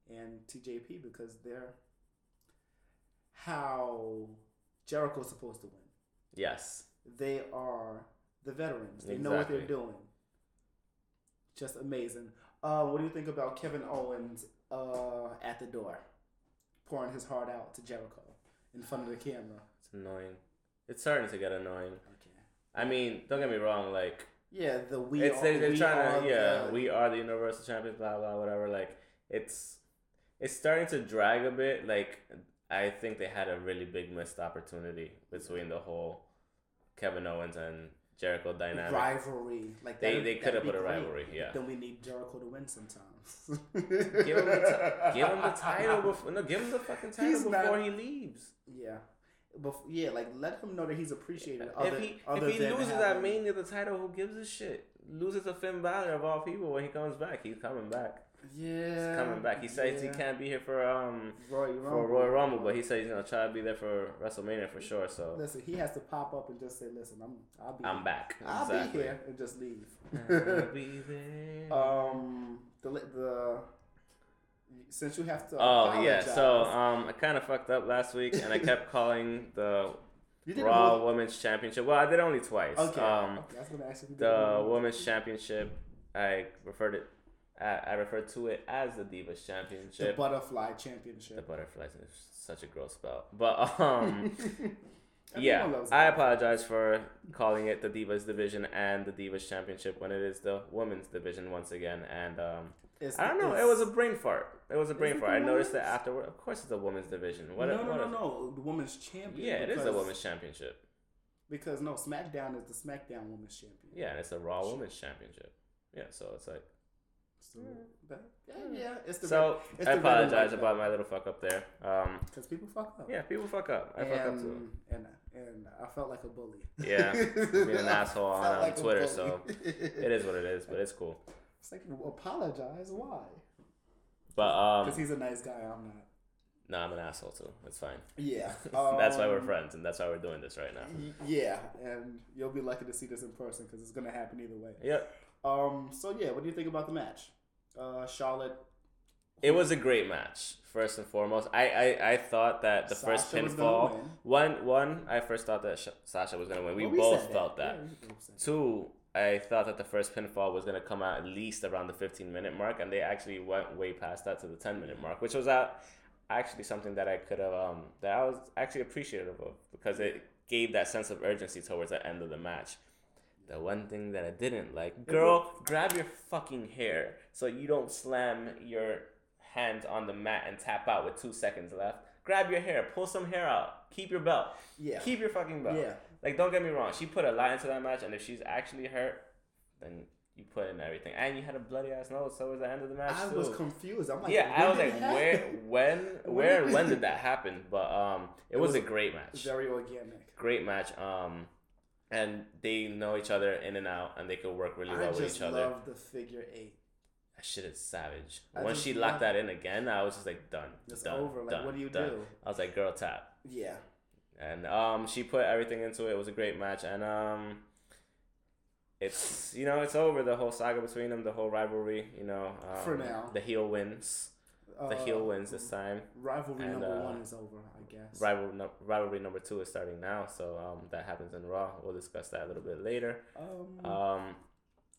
and TJP because they're how Jericho's supposed to win. Yes. They are the veterans. They exactly. know what they're doing. Just amazing. Uh, what do you think about Kevin Owens uh, at the door, pouring his heart out to Jericho in front of the camera? It's annoying. It's starting to get annoying. Okay. I mean, don't get me wrong. Like, yeah, the we. It's are, they, they're we trying to yeah. The, we are the Universal Champions. Blah blah whatever. Like, it's it's starting to drag a bit. Like, I think they had a really big missed opportunity between the whole Kevin Owens and Jericho dynamic rivalry. Like they they could have put a rivalry. Yeah. Then we need Jericho to win sometimes. give him the t- give him the (laughs) title before no give him the fucking title He's before not- he leaves. yeah. Bef- yeah, like let him know that he's appreciated. if he other if he loses that at Mania the title, who gives a shit? Loses to Finn Balor of all people when he comes back. He's coming back. yeah, He's coming back. He says he can't be here for um Royal for. Royal Rumble, but he said he's gonna try to be there for WrestleMania for sure. So Listen, he has to pop up and just say, "Listen, I'm, I'll be, I'm back. I'll Exactly. be here," and just leave. I'll be (laughs) there. um, the the since you have to. Oh yeah, so um, I kind of fucked up last week, and I kept calling the Raw Women's Championship. Well, I did only twice. Okay. Um, okay, I was gonna ask you the. Women's Championship, I referred it. I, I referred to it as the Divas Championship. the Butterfly Championship. The butterflies is such a gross spell, but um. (laughs) Yeah, I apologize for calling it the Divas division and the Divas Championship when it is the women's division once again. And um, It's- I don't know, it was a brain fart. It was a brain fart. I noticed it women's? afterward. Of course, it's the women's division. What? no, what no, no, no. The women's champion. Yeah, it is the women's championship. Because no, SmackDown is the SmackDown Women's Champion. Yeah, and it's the Raw Women's Championship. Yeah, so it's like. So, but, yeah, yeah, it's the So it's I the red apologize about my little fuck up there. Um, because people fuck up. yeah, people fuck up. I and, fuck up too. And and I felt like a bully. Yeah, (laughs) being an asshole on, like Twitter, so (laughs) it is what it is. But it's cool. It's like apologize. Why? But um, Because he's a nice guy. I'm not. no, I'm an asshole too. It's fine. Yeah. (laughs) that's why we're um, friends, and that's why we're doing this right now. y- Yeah, and you'll be lucky to see this in person because it's gonna happen either way. Yep. Um. So yeah, what do you think about the match? Uh, Charlotte. It was a great match. First and foremost, I I, I thought that the first Sasha gonna pinfall. One one, I first thought that Sh- Sasha was gonna win. We Well, both said felt that. Yeah, we both. Two, I thought that the first pinfall was gonna come out at least around the 15 minute mark, and they actually went way past that to the 10 minute mark, which was out actually something that I could have um that I was actually appreciative of because it gave that sense of urgency towards the end of the match. The one thing that I didn't like, girl, grab your fucking hair so you don't slam your hands on the mat and tap out with two seconds left. Grab your hair, pull some hair out, keep your belt, Yeah. keep your fucking belt. Yeah. Like, don't get me wrong, she put a lot into that match, and if she's actually hurt, then you put in everything. And you had a bloody ass nose So it was the end of the match I too. was confused. I'm like, yeah, I was like, (laughs) where, when, where, when (laughs) did that happen? But um, it, It was, was a great match. Very organic. Great match. Um, and they know each other in and out, and they could work really well with each other. I love the figure eight. That shit is savage. I Once she locked that in again, I was just like, done. It's done, over. Like, done, what do you done. do? I was like, girl, tap. Yeah. and um, she put everything into it. It was a great match, and um, it's you know it's over the whole saga between them, the whole rivalry. You know, um, For now. the heel wins. Uh, the heel wins this time. Rivalry And, number uh, one is over, I guess. Rival no, rivalry number two is starting now, so um, that happens in Raw. We'll discuss that a little bit later. Um, Um,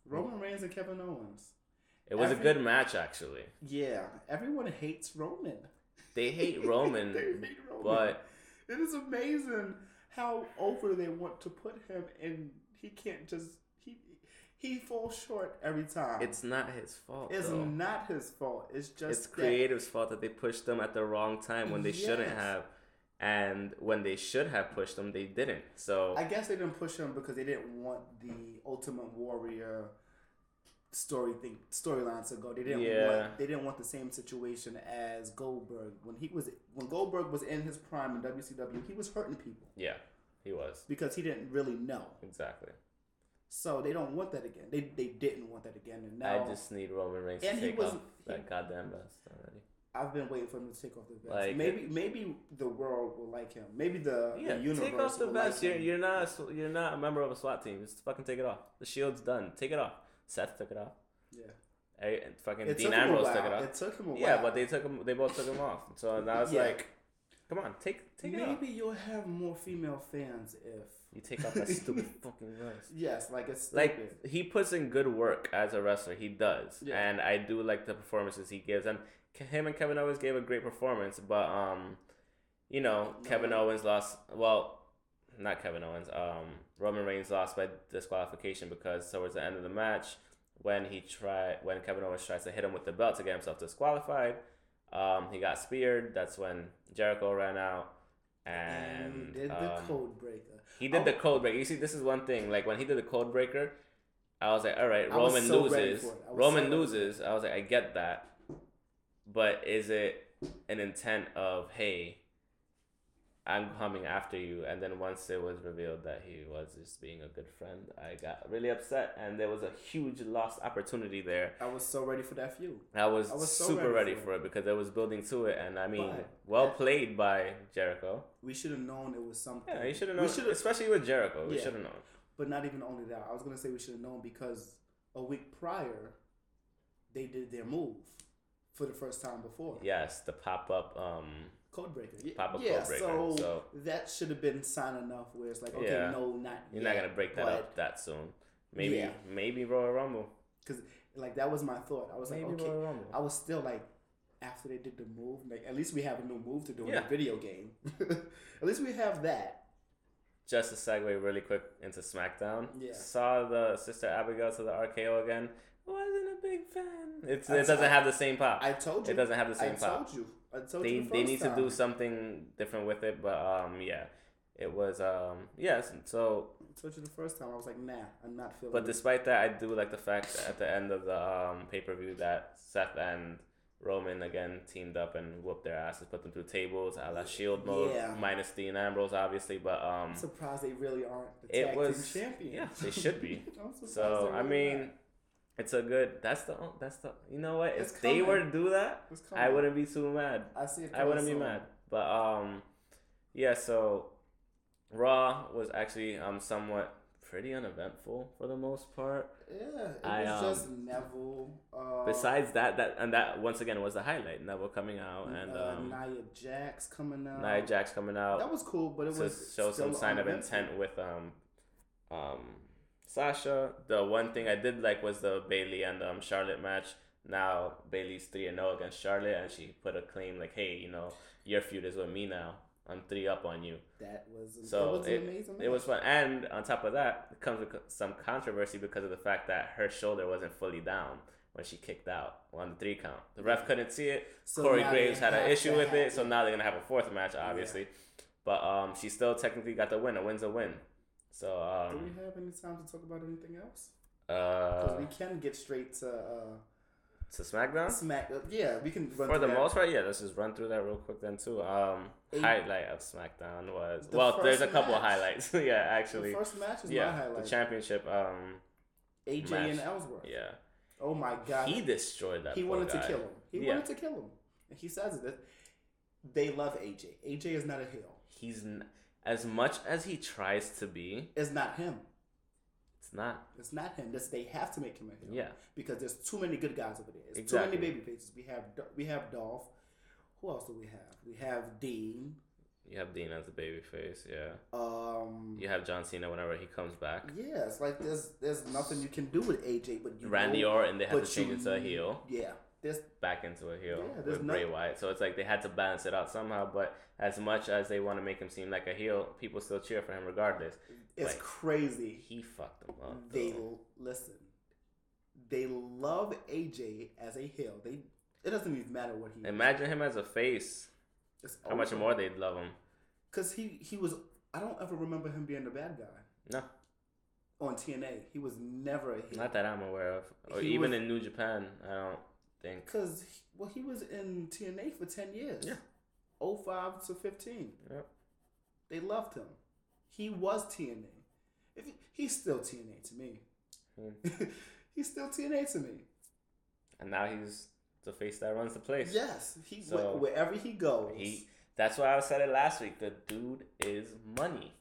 Roman Reigns and Kevin Owens. it was Every- a good match actually. Yeah, everyone hates Roman. They hate (laughs) Roman, they hate Roman. but it is amazing how over they want to put him, and he can't just he falls short every time. it's not his fault. it's though. not his fault. It's just it's creative's fault that they pushed them at the wrong time when they shouldn't have, and when they should have pushed them, they didn't. So I guess they didn't push him because they didn't want the Ultimate Warrior story thing storyline to go. They didn't Yeah. want they didn't want the same situation as Goldberg when he was when Goldberg was in his prime in WCW. He was hurting people yeah, he was because he didn't really know. exactly. So they don't want that again. They they didn't want that again, and now I just need Roman Reigns And to take was- off that he- goddamn vest already. I've been waiting for him to take off the vest. Like- maybe maybe the world will like him. Maybe the, Yeah, the universe take off the will vest. Like you're, you're not a, you're not a member of a SWAT team. Just fucking take it off. The shield's done. Take it off. Seth took it off. yeah. Hey, and fucking It Dean took him a Ambrose took it off. It took him a while. Yeah, but they took him. They both took him off. So now it's Yeah. like, come on, take take it off. maybe you'll have more female fans if You take off that (laughs) stupid fucking vest. yes, like it's stupid. Like he puts in good work as a wrestler. He does, Yeah. and I do like the performances he gives. And him and Kevin Owens gave a great performance, but um, you know, No. Kevin Owens lost. Well, not Kevin Owens. Um, Roman Reigns lost by disqualification because towards the end of the match, when he tried, when Kevin Owens tries to hit him with the belt to get himself disqualified, um, he got speared. That's when Jericho ran out, and he did the um, code breaker. he did Oh. the code breaker. You see, this is one thing. Like when he did the code breaker, I was like, all right, Roman so loses. for it. I was Roman so loses. I was like, I get that, but is it an intent of hey, I'm coming after you? And then once it was revealed that he was just being a good friend, I got really upset, and there was a huge lost opportunity there. I was so ready for that feud. I was, I was so super ready ready, for for it because it was building to it, and I mean, But- well played by Jericho. We should have known it was something. Yeah, you should have known, especially with Jericho. Yeah. We should have known. but not even only that. I was gonna say we should have known because a week prior, they did their move for the first time before. Yes, the pop up. Um, Codebreaker. Yeah, Pop-up yeah, codebreaker, So, so- that should have been sign enough where it's like, okay, Yeah. no, not you're yet, not gonna break that up that soon. Maybe, Yeah. maybe Royal Rumble. Cause like that was my thought. I was Maybe like, okay. I was still like, after they did the move, like at least we have a new move to do in Yeah. a video game. (laughs) at least we have that. Just to segue really quick into SmackDown. Yeah. Saw the Sister Abigail to the RKO again. Wasn't a big fan. It's, I- it doesn't I- have the same pop. I told you. it doesn't have the I same pop. told you. Told They. The they need time. to do something different with it, but um yeah, it was um yes. So told you the first time. I was like, nah, I'm not feeling. But it. despite that, I do like the fact that at the end of the um, pay per view that Seth and Roman again teamed up and whooped their asses, put them through tables, a la Shield mode, Yeah. minus Dean Ambrose, obviously. But um, I'm surprised they really aren't the it was team champions. yeah, they should be. (laughs) I'm so I mean, aren't. It's a good. That's the that's the. You know what? It's if they were to do that, I wouldn't be too mad. I see. I wouldn't be mad. But um, yeah. So Raw was actually um somewhat pretty uneventful for the most part. Yeah, it I, was um, just Neville. Uh, Besides that, that and that once again was the highlight. Neville coming out and uh, um, Nia Jax coming out. Nia Jax coming out That was cool, but it to was show still some sign of intent with um, um, Sasha. The one thing I did like was the Bayley and um, Charlotte match. Now Bayley's three and zero against Charlotte, and she put a claim like, "Hey, you know, your feud is with me now. I'm three up on you." That was So it was it, amazing. it was fun, and on top of that, it comes with some controversy because of the fact that her shoulder wasn't fully down when she kicked out on the three count. The ref couldn't see it. So Corey Graves had an issue with it, so now they're gonna have a fourth match, obviously. But um, she still technically got the win. A win's a win. So Do um, we have any time to talk about anything else? Because uh, we can get straight to uh, to SmackDown. Smack. Yeah, we can. Run For the that. most part, yeah. Let's just run through that real quick then too. Um, Eight- highlight of SmackDown was The well. There's a couple of match. highlights. (laughs) yeah, actually. the first match is my Yeah, highlight. the championship. Um, AJ match. and Ellsworth. yeah. Oh my god. He destroyed that. he wanted guy. to kill him. He Yeah. wanted to kill him. And he says that They love AJ. AJ is not a heel. He's n- as much as he tries to be. It's not him. It's not. It's not him. This they have to make him a heel. Yeah. Because there's too many good guys over there. It's Exactly. too many baby faces. We have we have Dolph. Who else do we have? We have Dean. You have Dean as a baby face. Yeah. Um. You have John Cena whenever he comes back. Yeah, it's like there's there's nothing you can do with AJ, but you Randy know, Orton, they but to change it to a heel. Yeah, there's back into a heel Yeah, with Bray Wyatt. So it's like they had to balance it out somehow. But as much as they want to make him seem like a heel, people still cheer for him regardless. it's Like, crazy. He fucked them up. They though. listen. They love AJ as a heel. They it doesn't even matter what he. Imagine him as a face. It's How much more they'd love him. Because he he was. I don't ever remember him being the bad guy No, on TNA. He was never a heel. not that I'm aware of. Or He even was- in New Japan, I don't think. Because well, he was in TNA for ten years. Yeah. 05 to fifteen. Yep. They loved him. He was TNA. If he, he's still TNA to me. Hmm. (laughs) he's still TNA to me. And now he's the face that runs the place. Yes, he So, wh- wherever he goes. He. That's why I said it last week. The dude is money.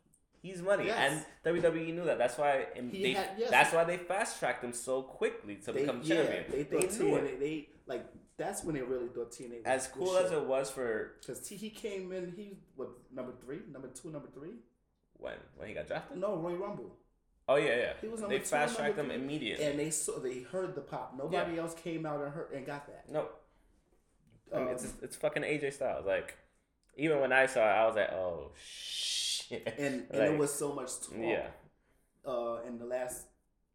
He's money, Yes. and WWE knew that. That's why and they, had- yes. That's why they fast tracked him so quickly to they, become yeah, champion. they thought knew it. They like that's when they really thought TNA. Was, As cool as it was for because he came in. He was number three, number two, number three. when when he got drafted. No, Roy Rumble. Oh yeah, yeah. He was number they fast tracked him immediately. And they saw they heard the pop. Nobody else came out and heard and got that. no, I mean, it's Um, it's fucking AJ Styles. Like even when I saw it, I was like, oh shit. (laughs) and and Like, it was so much talk. yeah, uh, in the last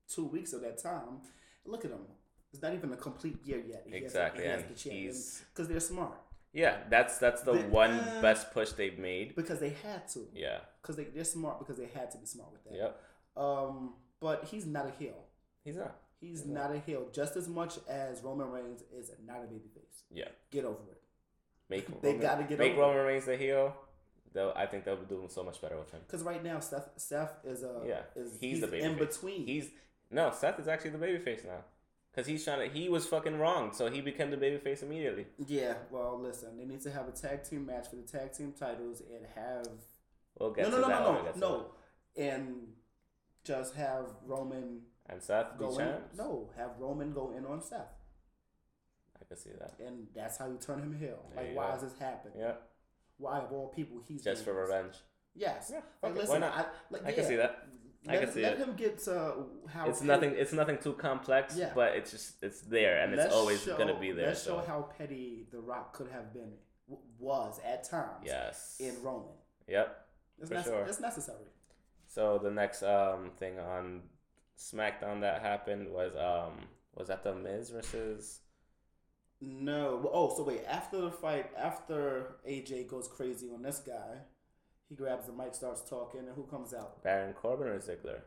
two weeks of that time. Look at him. It's not even a complete year yet. He has- exactly, he has and the he's because they're smart yeah. That's that's the The- one uh, best push they've made. because they had to. Yeah. Because they they're smart because they had to be smart with that. Yep. Um, but he's not a heel. He's not. He's Yeah. not a heel just as much as Roman Reigns is not a babyface. Yeah. Get over it. Make (laughs) They Roman, gotta get make over Roman Reigns the heel. They'll, I think they'll be doing so much better with him. Because right now Seth Seth is a Yeah, is he's the baby in babyface. between. He's no Seth is actually the babyface now, because he's trying to. He was fucking wrong, so he became the babyface immediately. yeah. Well, listen, they need to have a tag team match for the tag team titles and have We'll get no, no, no, no, no, no, and just have Roman. And Seth be go in. No, have Roman go in on Seth, I can see that. and that's how you turn him heel. There Like, why go. is this happening? Yeah, Why of all people he's just for revenge. Yes. Yeah, Like, listen, why not? I, like, I can see that. I Let, can see that. let it. him get to how It's petty- nothing. It's nothing too complex. Yeah. but it's just it's there, and it's let's always show- gonna be there. Let's so. show how petty The Rock could have been, was at times yes. in Roman. Yep. It's, For nece- sure. it's necessary. So the next um thing on SmackDown that happened was um was that the Miz versus No. Oh, so wait. After the fight, after AJ goes crazy on this guy, he grabs the mic, starts talking, and who comes out? Baron Corbin or Ziggler,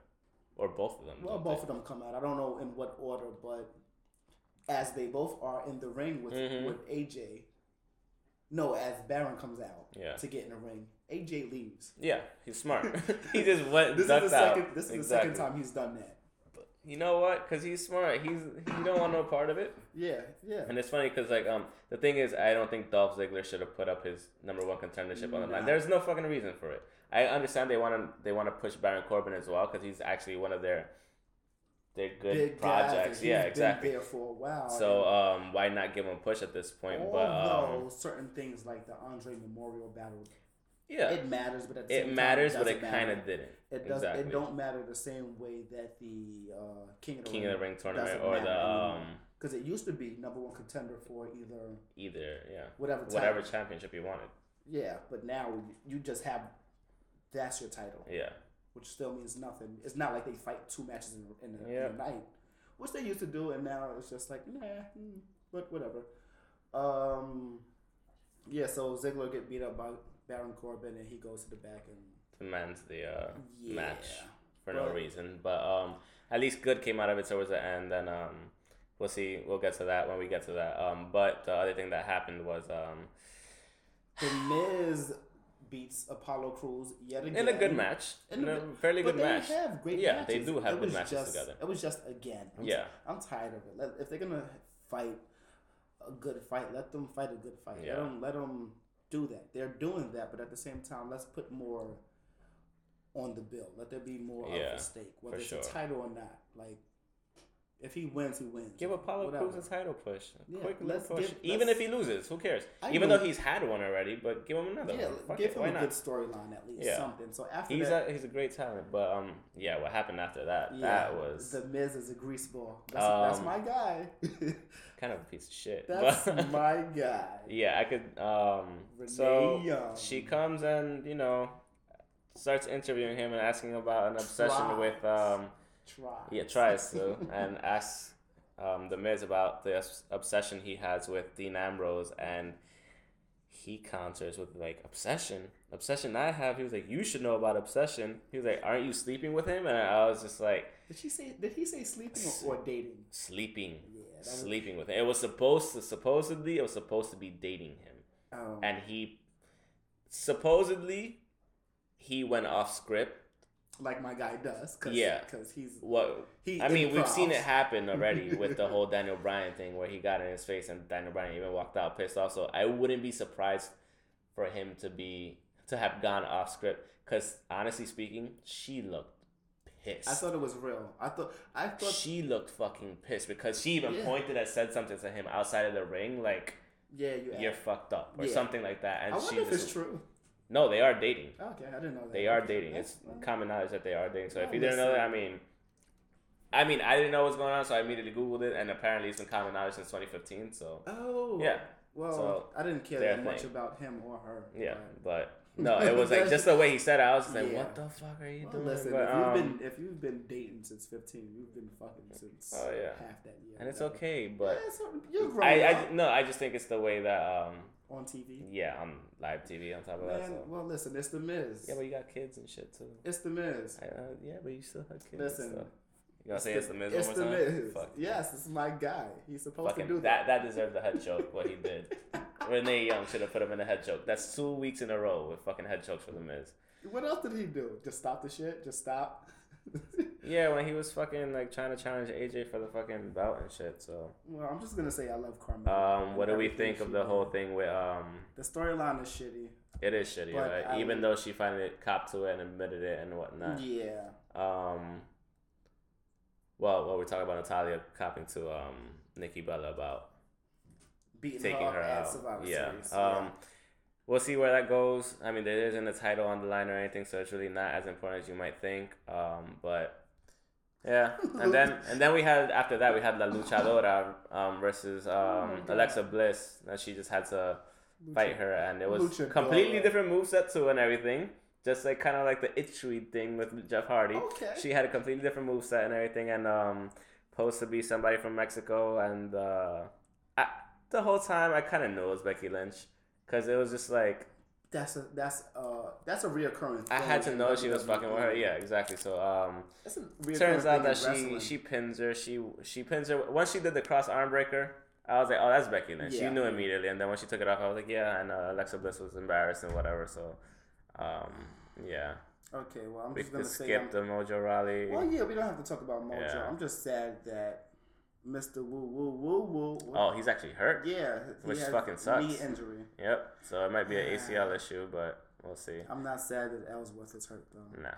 or both of them? Well, both they? of them come out. I don't know in what order, but as they both are in the ring with Mhm. with AJ. No, as Baron comes out Yeah. to get in the ring, AJ leaves. Yeah, he's smart. (laughs) (laughs) he just went This is the out. second. This is exactly. the second time he's done that. You know what? Because he's smart. He's he don't want no part of it. Yeah, yeah. And it's funny because like um the thing is I don't think Dolph Ziggler should have put up his number one contendership on the line. There's no fucking reason for it. I understand they want to they want to push Baron Corbin as well because he's actually one of their their good Big projects. yeah, he's exactly. Been there for a while. So um why not give him a push at this point? But although um certain things like the Andre Memorial Battle, yeah, it matters, but at the it same matters, time, but it kind of didn't. It does. exactly. It don't matter the same way that the uh, King of the King Ring, of the Ring tournament or matter the um because it used to be number one contender for either either yeah whatever title. whatever championship you wanted. Yeah, but now you just have that's your title, Yeah. which still means nothing. It's not like they fight two matches in, in, a, in a night, which they used to do, and now it's just like nah, mm, but whatever. Um, yeah. So Ziggler get beat up by Baron Corbin, and he goes to the back and demands the uh, yeah. match for no reason. But um, at least good came out of it towards the end, and um, we'll see. We'll get to that when we get to that. Um, but the other thing that happened was um, The Miz beats Apollo Crews yet again in a good match, In in a a fairly But good they match. have great Yeah, matches. they do have It good matches just, together. It was just again. I'm Yeah. I'm tired of it. If they're gonna fight a good fight, let them fight a good fight. Yeah. Let them let them do that. They're doing that, but at the same time, let's put more on the bill. Let there be more Yeah, of a stake, whether it's sure. a title or not. Like, if he wins, he wins. Give Apollo Whatever. Crews a title push. A Yeah, quick let's push. give- Even let's- if he loses, who cares? I Even know- though he's had one already, but give him another Yeah, one. Give it, him a not? good storyline at least, Yeah. something. So after He's that, a he's a great talent, but um yeah, what happened after that? yeah, that was the Miz is a grease ball. That's, that's Um, my guy. (laughs) kind of a piece of shit. that's but- my (laughs) guy. yeah, I could. Um, Renee so Young. she comes and you know starts interviewing him and asking about an obsession with um Try. yeah tries to and (laughs) asks um the Miz about the obsession he has with Dean Ambrose and he counters with like obsession obsession I have he was like you should know about obsession he was like aren't you sleeping with him and I was just like Did she say? Did he say sleeping or, or dating? sleeping Yeah, was- sleeping with him it was supposed to supposedly it was supposed to be dating him Um, and he supposedly he went off script. Like my guy does. Cause, Yeah. because he's What he. I mean, we've seen it happen already (laughs) with the whole Daniel Bryan thing, where he got in his face and Daniel Bryan even walked out pissed off. So I wouldn't be surprised for him to be to have gone off script. Because honestly speaking, she looked pissed. I thought it was real. I thought. I thought. she looked fucking pissed because she even Yeah. pointed and said something to him outside of the ring, like yeah, you. "you're fucked up" or Yeah. something like that. And I she wonder if just- it's true. No, they are dating. Okay, I didn't know that. They are dating. that's It's common knowledge that they are dating. So if you didn't know that, I mean, I mean, I didn't know what's going on, so I immediately googled it, and apparently it's been common knowledge since 2015. So Oh. Yeah. Well, So, I didn't care that much thing. about him or her. yeah, but- but (laughs) no, it was like just the way he said it. I was just like, Yeah. what the fuck are you Well, doing? listen, but, if you've um, been if you've been dating since fifteen, you've been fucking since Oh, yeah. half that year. and it's okay, but yeah, you're grown I, I no, I just think it's the way that um on TV. yeah on live TV on top of that. So. well, listen, it's the Miz. Yeah, but you got kids and shit too. it's the Miz. I, uh, yeah, but you still have kids. Listen, so. You gonna say it's the Miz It's the time? Miz. Fuck. Yes, it's my guy. He's supposed Fucking to do that. that. that deserved a head choke. What he (laughs) did. Renee Young should have put him in a head choke. That's two weeks in a row with fucking head chokes for the Miz. What else did he do? Just stop the shit. Just stop. (laughs) Yeah, when he was fucking like trying to challenge AJ for the fucking belt and shit. So, well, I'm just gonna say I love Carmella. um, what do we think of the did. whole thing with um? The storyline is shitty. It is shitty, But right? I- Even though she finally copped to it and admitted it and whatnot. Yeah. Um. Well, well, we're talking about Natalya copping to um Nikki Bella about Beating taking her at out. Survivor Yeah. Series. Um, we'll see where that goes. I mean, there isn't a title on the line or anything, so it's really not as important as you might think. Um, but yeah, and then (laughs) and then we had after that we had La Luchadora um versus um my God. Alexa Bliss, and she just had to fight her, and it was Luchadora. completely different moveset too and everything. Just like kind of like the itchy thing with Jeff Hardy. Okay. She had a completely different moveset and everything, and um, supposed to be somebody from Mexico. And uh, I, the whole time, I kind of knew it was Becky Lynch because it was just like That's a that's uh that's a reoccurring. I had to know she was fucking with her. Yeah, exactly. So um, That's a reoccurring turns out that she wrestling. she pins her. She she pins her. Once she did the cross arm breaker, I was like, oh, that's Becky Lynch. Yeah. You knew immediately. And then when she took it off, I was like, yeah. And uh, Alexa Bliss was embarrassed and whatever. So um, yeah, Okay, well I'm we just gonna skip I'm, the Mojo Rawley. well, yeah, we don't have to talk about Mojo. Yeah. I'm just sad that Mr. Woo Woo Woo Woo. Oh, he's actually hurt. yeah, Which fucking sucks. Knee injury. Yep. So it might be an ACL issue, but we'll see. I'm not sad that Ellsworth is hurt though. Nah.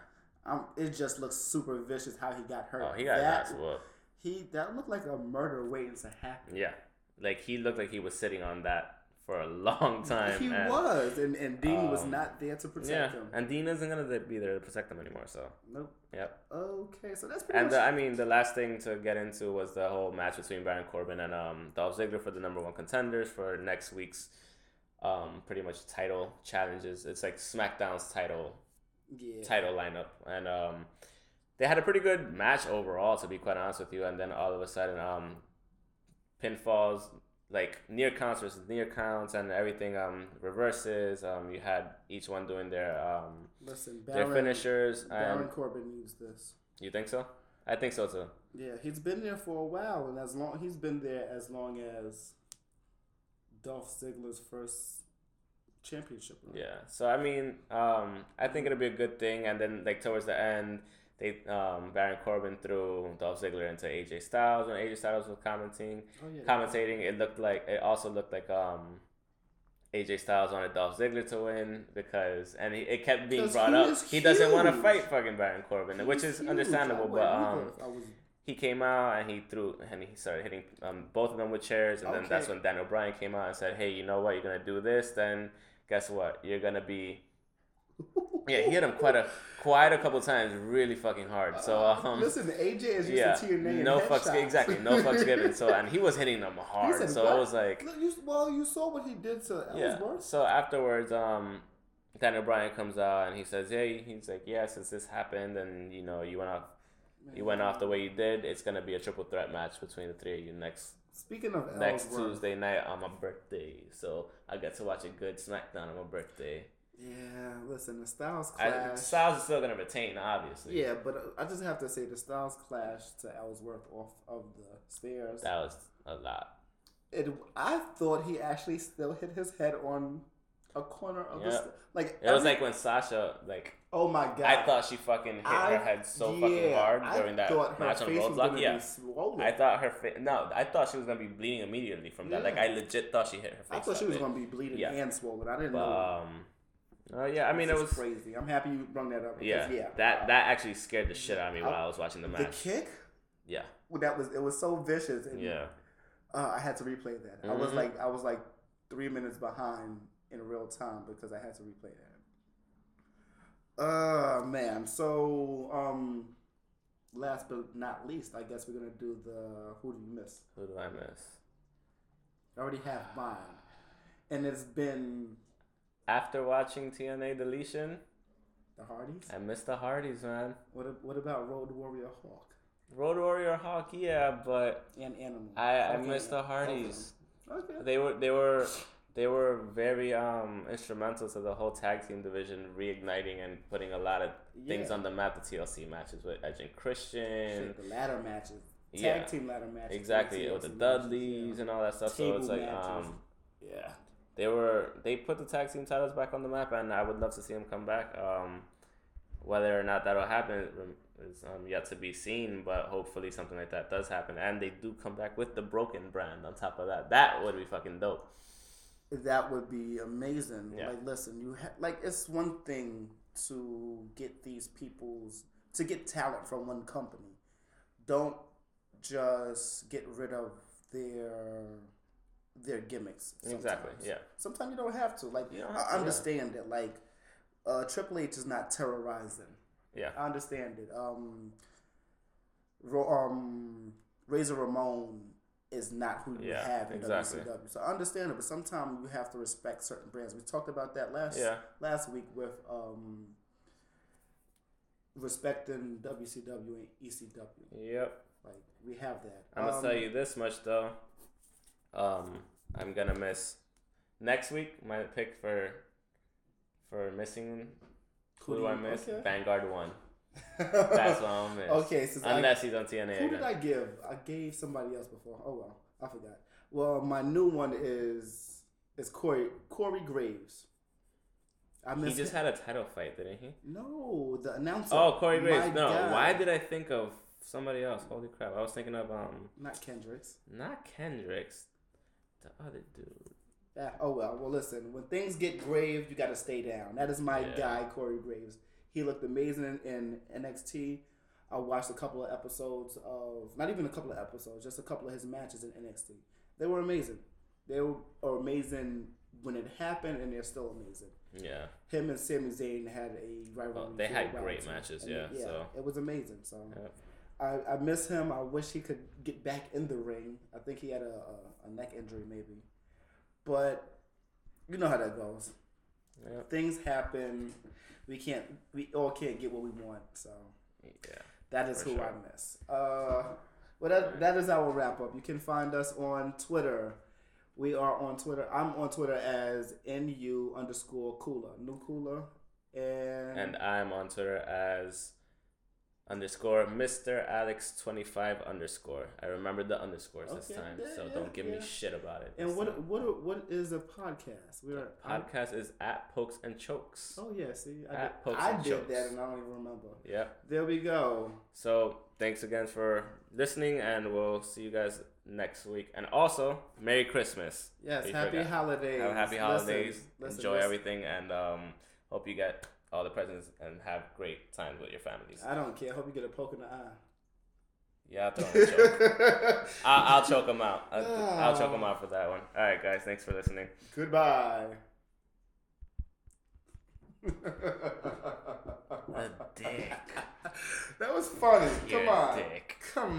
Um, it just looks super vicious how he got hurt. Oh, he got that, ass whooped. He that looked like a murder waiting to happen. Yeah. Like he looked like he was sitting on that for a long time. he and, was, and, and Dean was um, not there to protect Yeah. him. And Dean isn't gonna be there to protect him anymore. So. Nope. Yep. Okay, so that's pretty And much. the, I mean, the last thing to get into was the whole match between Baron Corbin and um, Dolph Ziggler for the number one contenders for next week's um, pretty much title challenges. It's like SmackDown's title yeah. title lineup, and um, they had a pretty good match overall, to be quite honest with you. And then all of a sudden, um, pinfalls, like near counts versus near counts, and everything um, reverses. Um, you had each one doing their um, Listen, their finishers. Baron And Corbin needs this. you think so? I think so too. Yeah, he's been there for a while, and as long he's been there as long as Dolph Ziggler's first championship. run. Yeah. So I mean, um, I think it'll be a good thing. And then like towards the end, they um, Baron Corbin threw Dolph Ziggler into AJ Styles when AJ Styles was commenting. Oh yeah. commentating, it looked like it also looked like um AJ Styles wanted Dolph Ziggler to win because, and he, it kept being brought he up. He doesn't want to fight fucking Baron Corbin, which is huge. understandable. But um, with it. I was he came out and he threw and he started hitting um, both of them with chairs, and then that's when Daniel Bryan came out and said, "Hey, you know what? You're gonna do this. Then guess what? You're gonna be." Yeah, he hit him quite a quite a couple times, really fucking hard. So um, listen, AJ is used yeah, to TNA no fucks headshots. exactly, no (laughs) fucks given. So and he was hitting them He hard. said, So "What?" it was like you, well, you saw what he did to yeah. Ellsworth. So afterwards, um, Daniel Bryan comes out and he says, "Hey, he's like, yeah, since this happened and you know you went off, you went off the way you did, it's gonna be a triple threat match between the three of you next Speaking of next Ellsworth, Tuesday night on my birthday. So I get to watch a good SmackDown on my birthday. Yeah, listen, the Styles I, clash. Styles is still gonna retain, obviously. yeah, but uh, I just have to say the Styles clash to Ellsworth off of the stairs. that was a lot. It, I thought he actually still hit his head on a corner of the Yeah. st- like. It was like when Sasha like. oh my god! I thought she fucking hit I- her head so fucking yeah, hard I during that thought her match on face was Roadblock. Yeah, be swollen. I thought her face. No, I thought she was gonna be bleeding immediately from that. Like I legit thought she hit her face. I thought she was gonna be bleeding Yeah. and swollen. I didn't But know. um, uh, yeah, I mean it was crazy. I'm happy you brought that up. Because, yeah, yeah. That uh, that actually scared the shit out of me while I- I was watching the match. the kick. Yeah, well, That was it. Was so vicious. And, yeah, Uh, I had to replay that. I was Mhm. like I was like three minutes behind in real time because I had to replay that. Uh man. So um, last but not least, I guess we're gonna do the who do you miss? who do I miss? I already have mine, and it's been After watching TNA Deletion, the Hardys. I miss the Hardys, man. What a- what about Road Warrior Hawk Road Warrior Hawk, yeah, but and Animal? I I Okay, miss the both of them. Hardys. Okay. They were they were they were very um instrumental to the whole tag team division reigniting and putting a lot of things on the map. The TLC matches with Edge and Christian, Shit, the ladder matches, tag yeah, team ladder matches, exactly with the matches, Dudleys yeah. and all that stuff. so it's like matches. um yeah. They were they put the tag team titles back on the map, and I would love to see them come back. Um, whether or not that'll happen is um, yet to be seen, but hopefully something like that does happen, and they do come back with the Broken brand on top of that. That would be fucking dope. That would be amazing. Yeah. Like, listen, you ha- like it's one thing to get these people's to get talent from one company. Don't just get rid of their their gimmicks. Exactly. sometimes. Yeah. Sometimes you don't have to. Like, You don't have I to, yeah. understand it. Like, uh, Triple H is not terrorizing. Yeah. I understand it. Um, Ro- um, Razor Ramon is not who you Yeah, have in exactly. WCW. So I understand it, but sometimes you have to respect certain brands. We talked about that last Yeah. last week with um, respecting WCW and ECW. Yep. Like we have that. I'm gonna Um, tell you this much though. Um, I'm gonna miss next week. My pick for for missing who, Who do I miss? okay. Vanguard one. (laughs) That's what I'm gonna miss. Okay, I- unless he's on TNA Who again. did I give? I gave somebody else before. Oh well, I forgot. Well, my new one is is Corey Corey Graves. I missed he just him. had a title fight, didn't he? no the announcer. Oh, Corey My Graves. No, guy. why did I think of somebody else? Holy crap! I was thinking of um, not Kendricks? not Kendricks, the other dude. Yeah. Oh well. Well, listen. When things get grave, you got to stay down. That is my Yeah. guy, Corey Graves. He looked amazing in, in NXT. I watched a couple of episodes of not even a couple of episodes, just a couple of his matches in NXT. They were amazing. They were amazing when it happened, and they're still amazing. Yeah. Him and Sami Zayn had a oh, rivalry. Oh, they had great matches, yeah, it- so- it was amazing. So Yep. I, I miss him. I wish he could get back in the ring. I think he had a, a, a neck injury, maybe. But you know how that goes. Yep. Things happen. We can't. We all can't get what we want. So Yeah. that is who sure. I miss. Uh, well, that that is our wrap up. You can find us on Twitter. We are on Twitter. I'm on Twitter as nu underscore cooler, new cooler, and, And I'm on Twitter as underscore Mr. Alex twenty five underscore. I remember the underscores this time, yeah, so yeah, don't give yeah. me shit about it. and what what what is a podcast? We're I'm- podcast is at Pokes and Chokes. Oh yeah, see, I At did, Pokes I and did Chokes. that, and I don't even remember. Yep. There we go. So thanks again for listening, and we'll see you guys next week. And also, Merry Christmas. Yes, happy holidays. Have happy Listen, holidays. listen, Enjoy listen. everything, and um, hope you get all the presents and have great times with your families. I don't care. I hope you get a poke in the eye. Yeah, I'll throw (laughs) him a choke. I'll, I'll choke him out. I'll, ah. I'll choke him out for that one. All right, guys. Thanks for listening. Goodbye. A dick. (laughs) That was funny. You're Come a on. dick. Come on.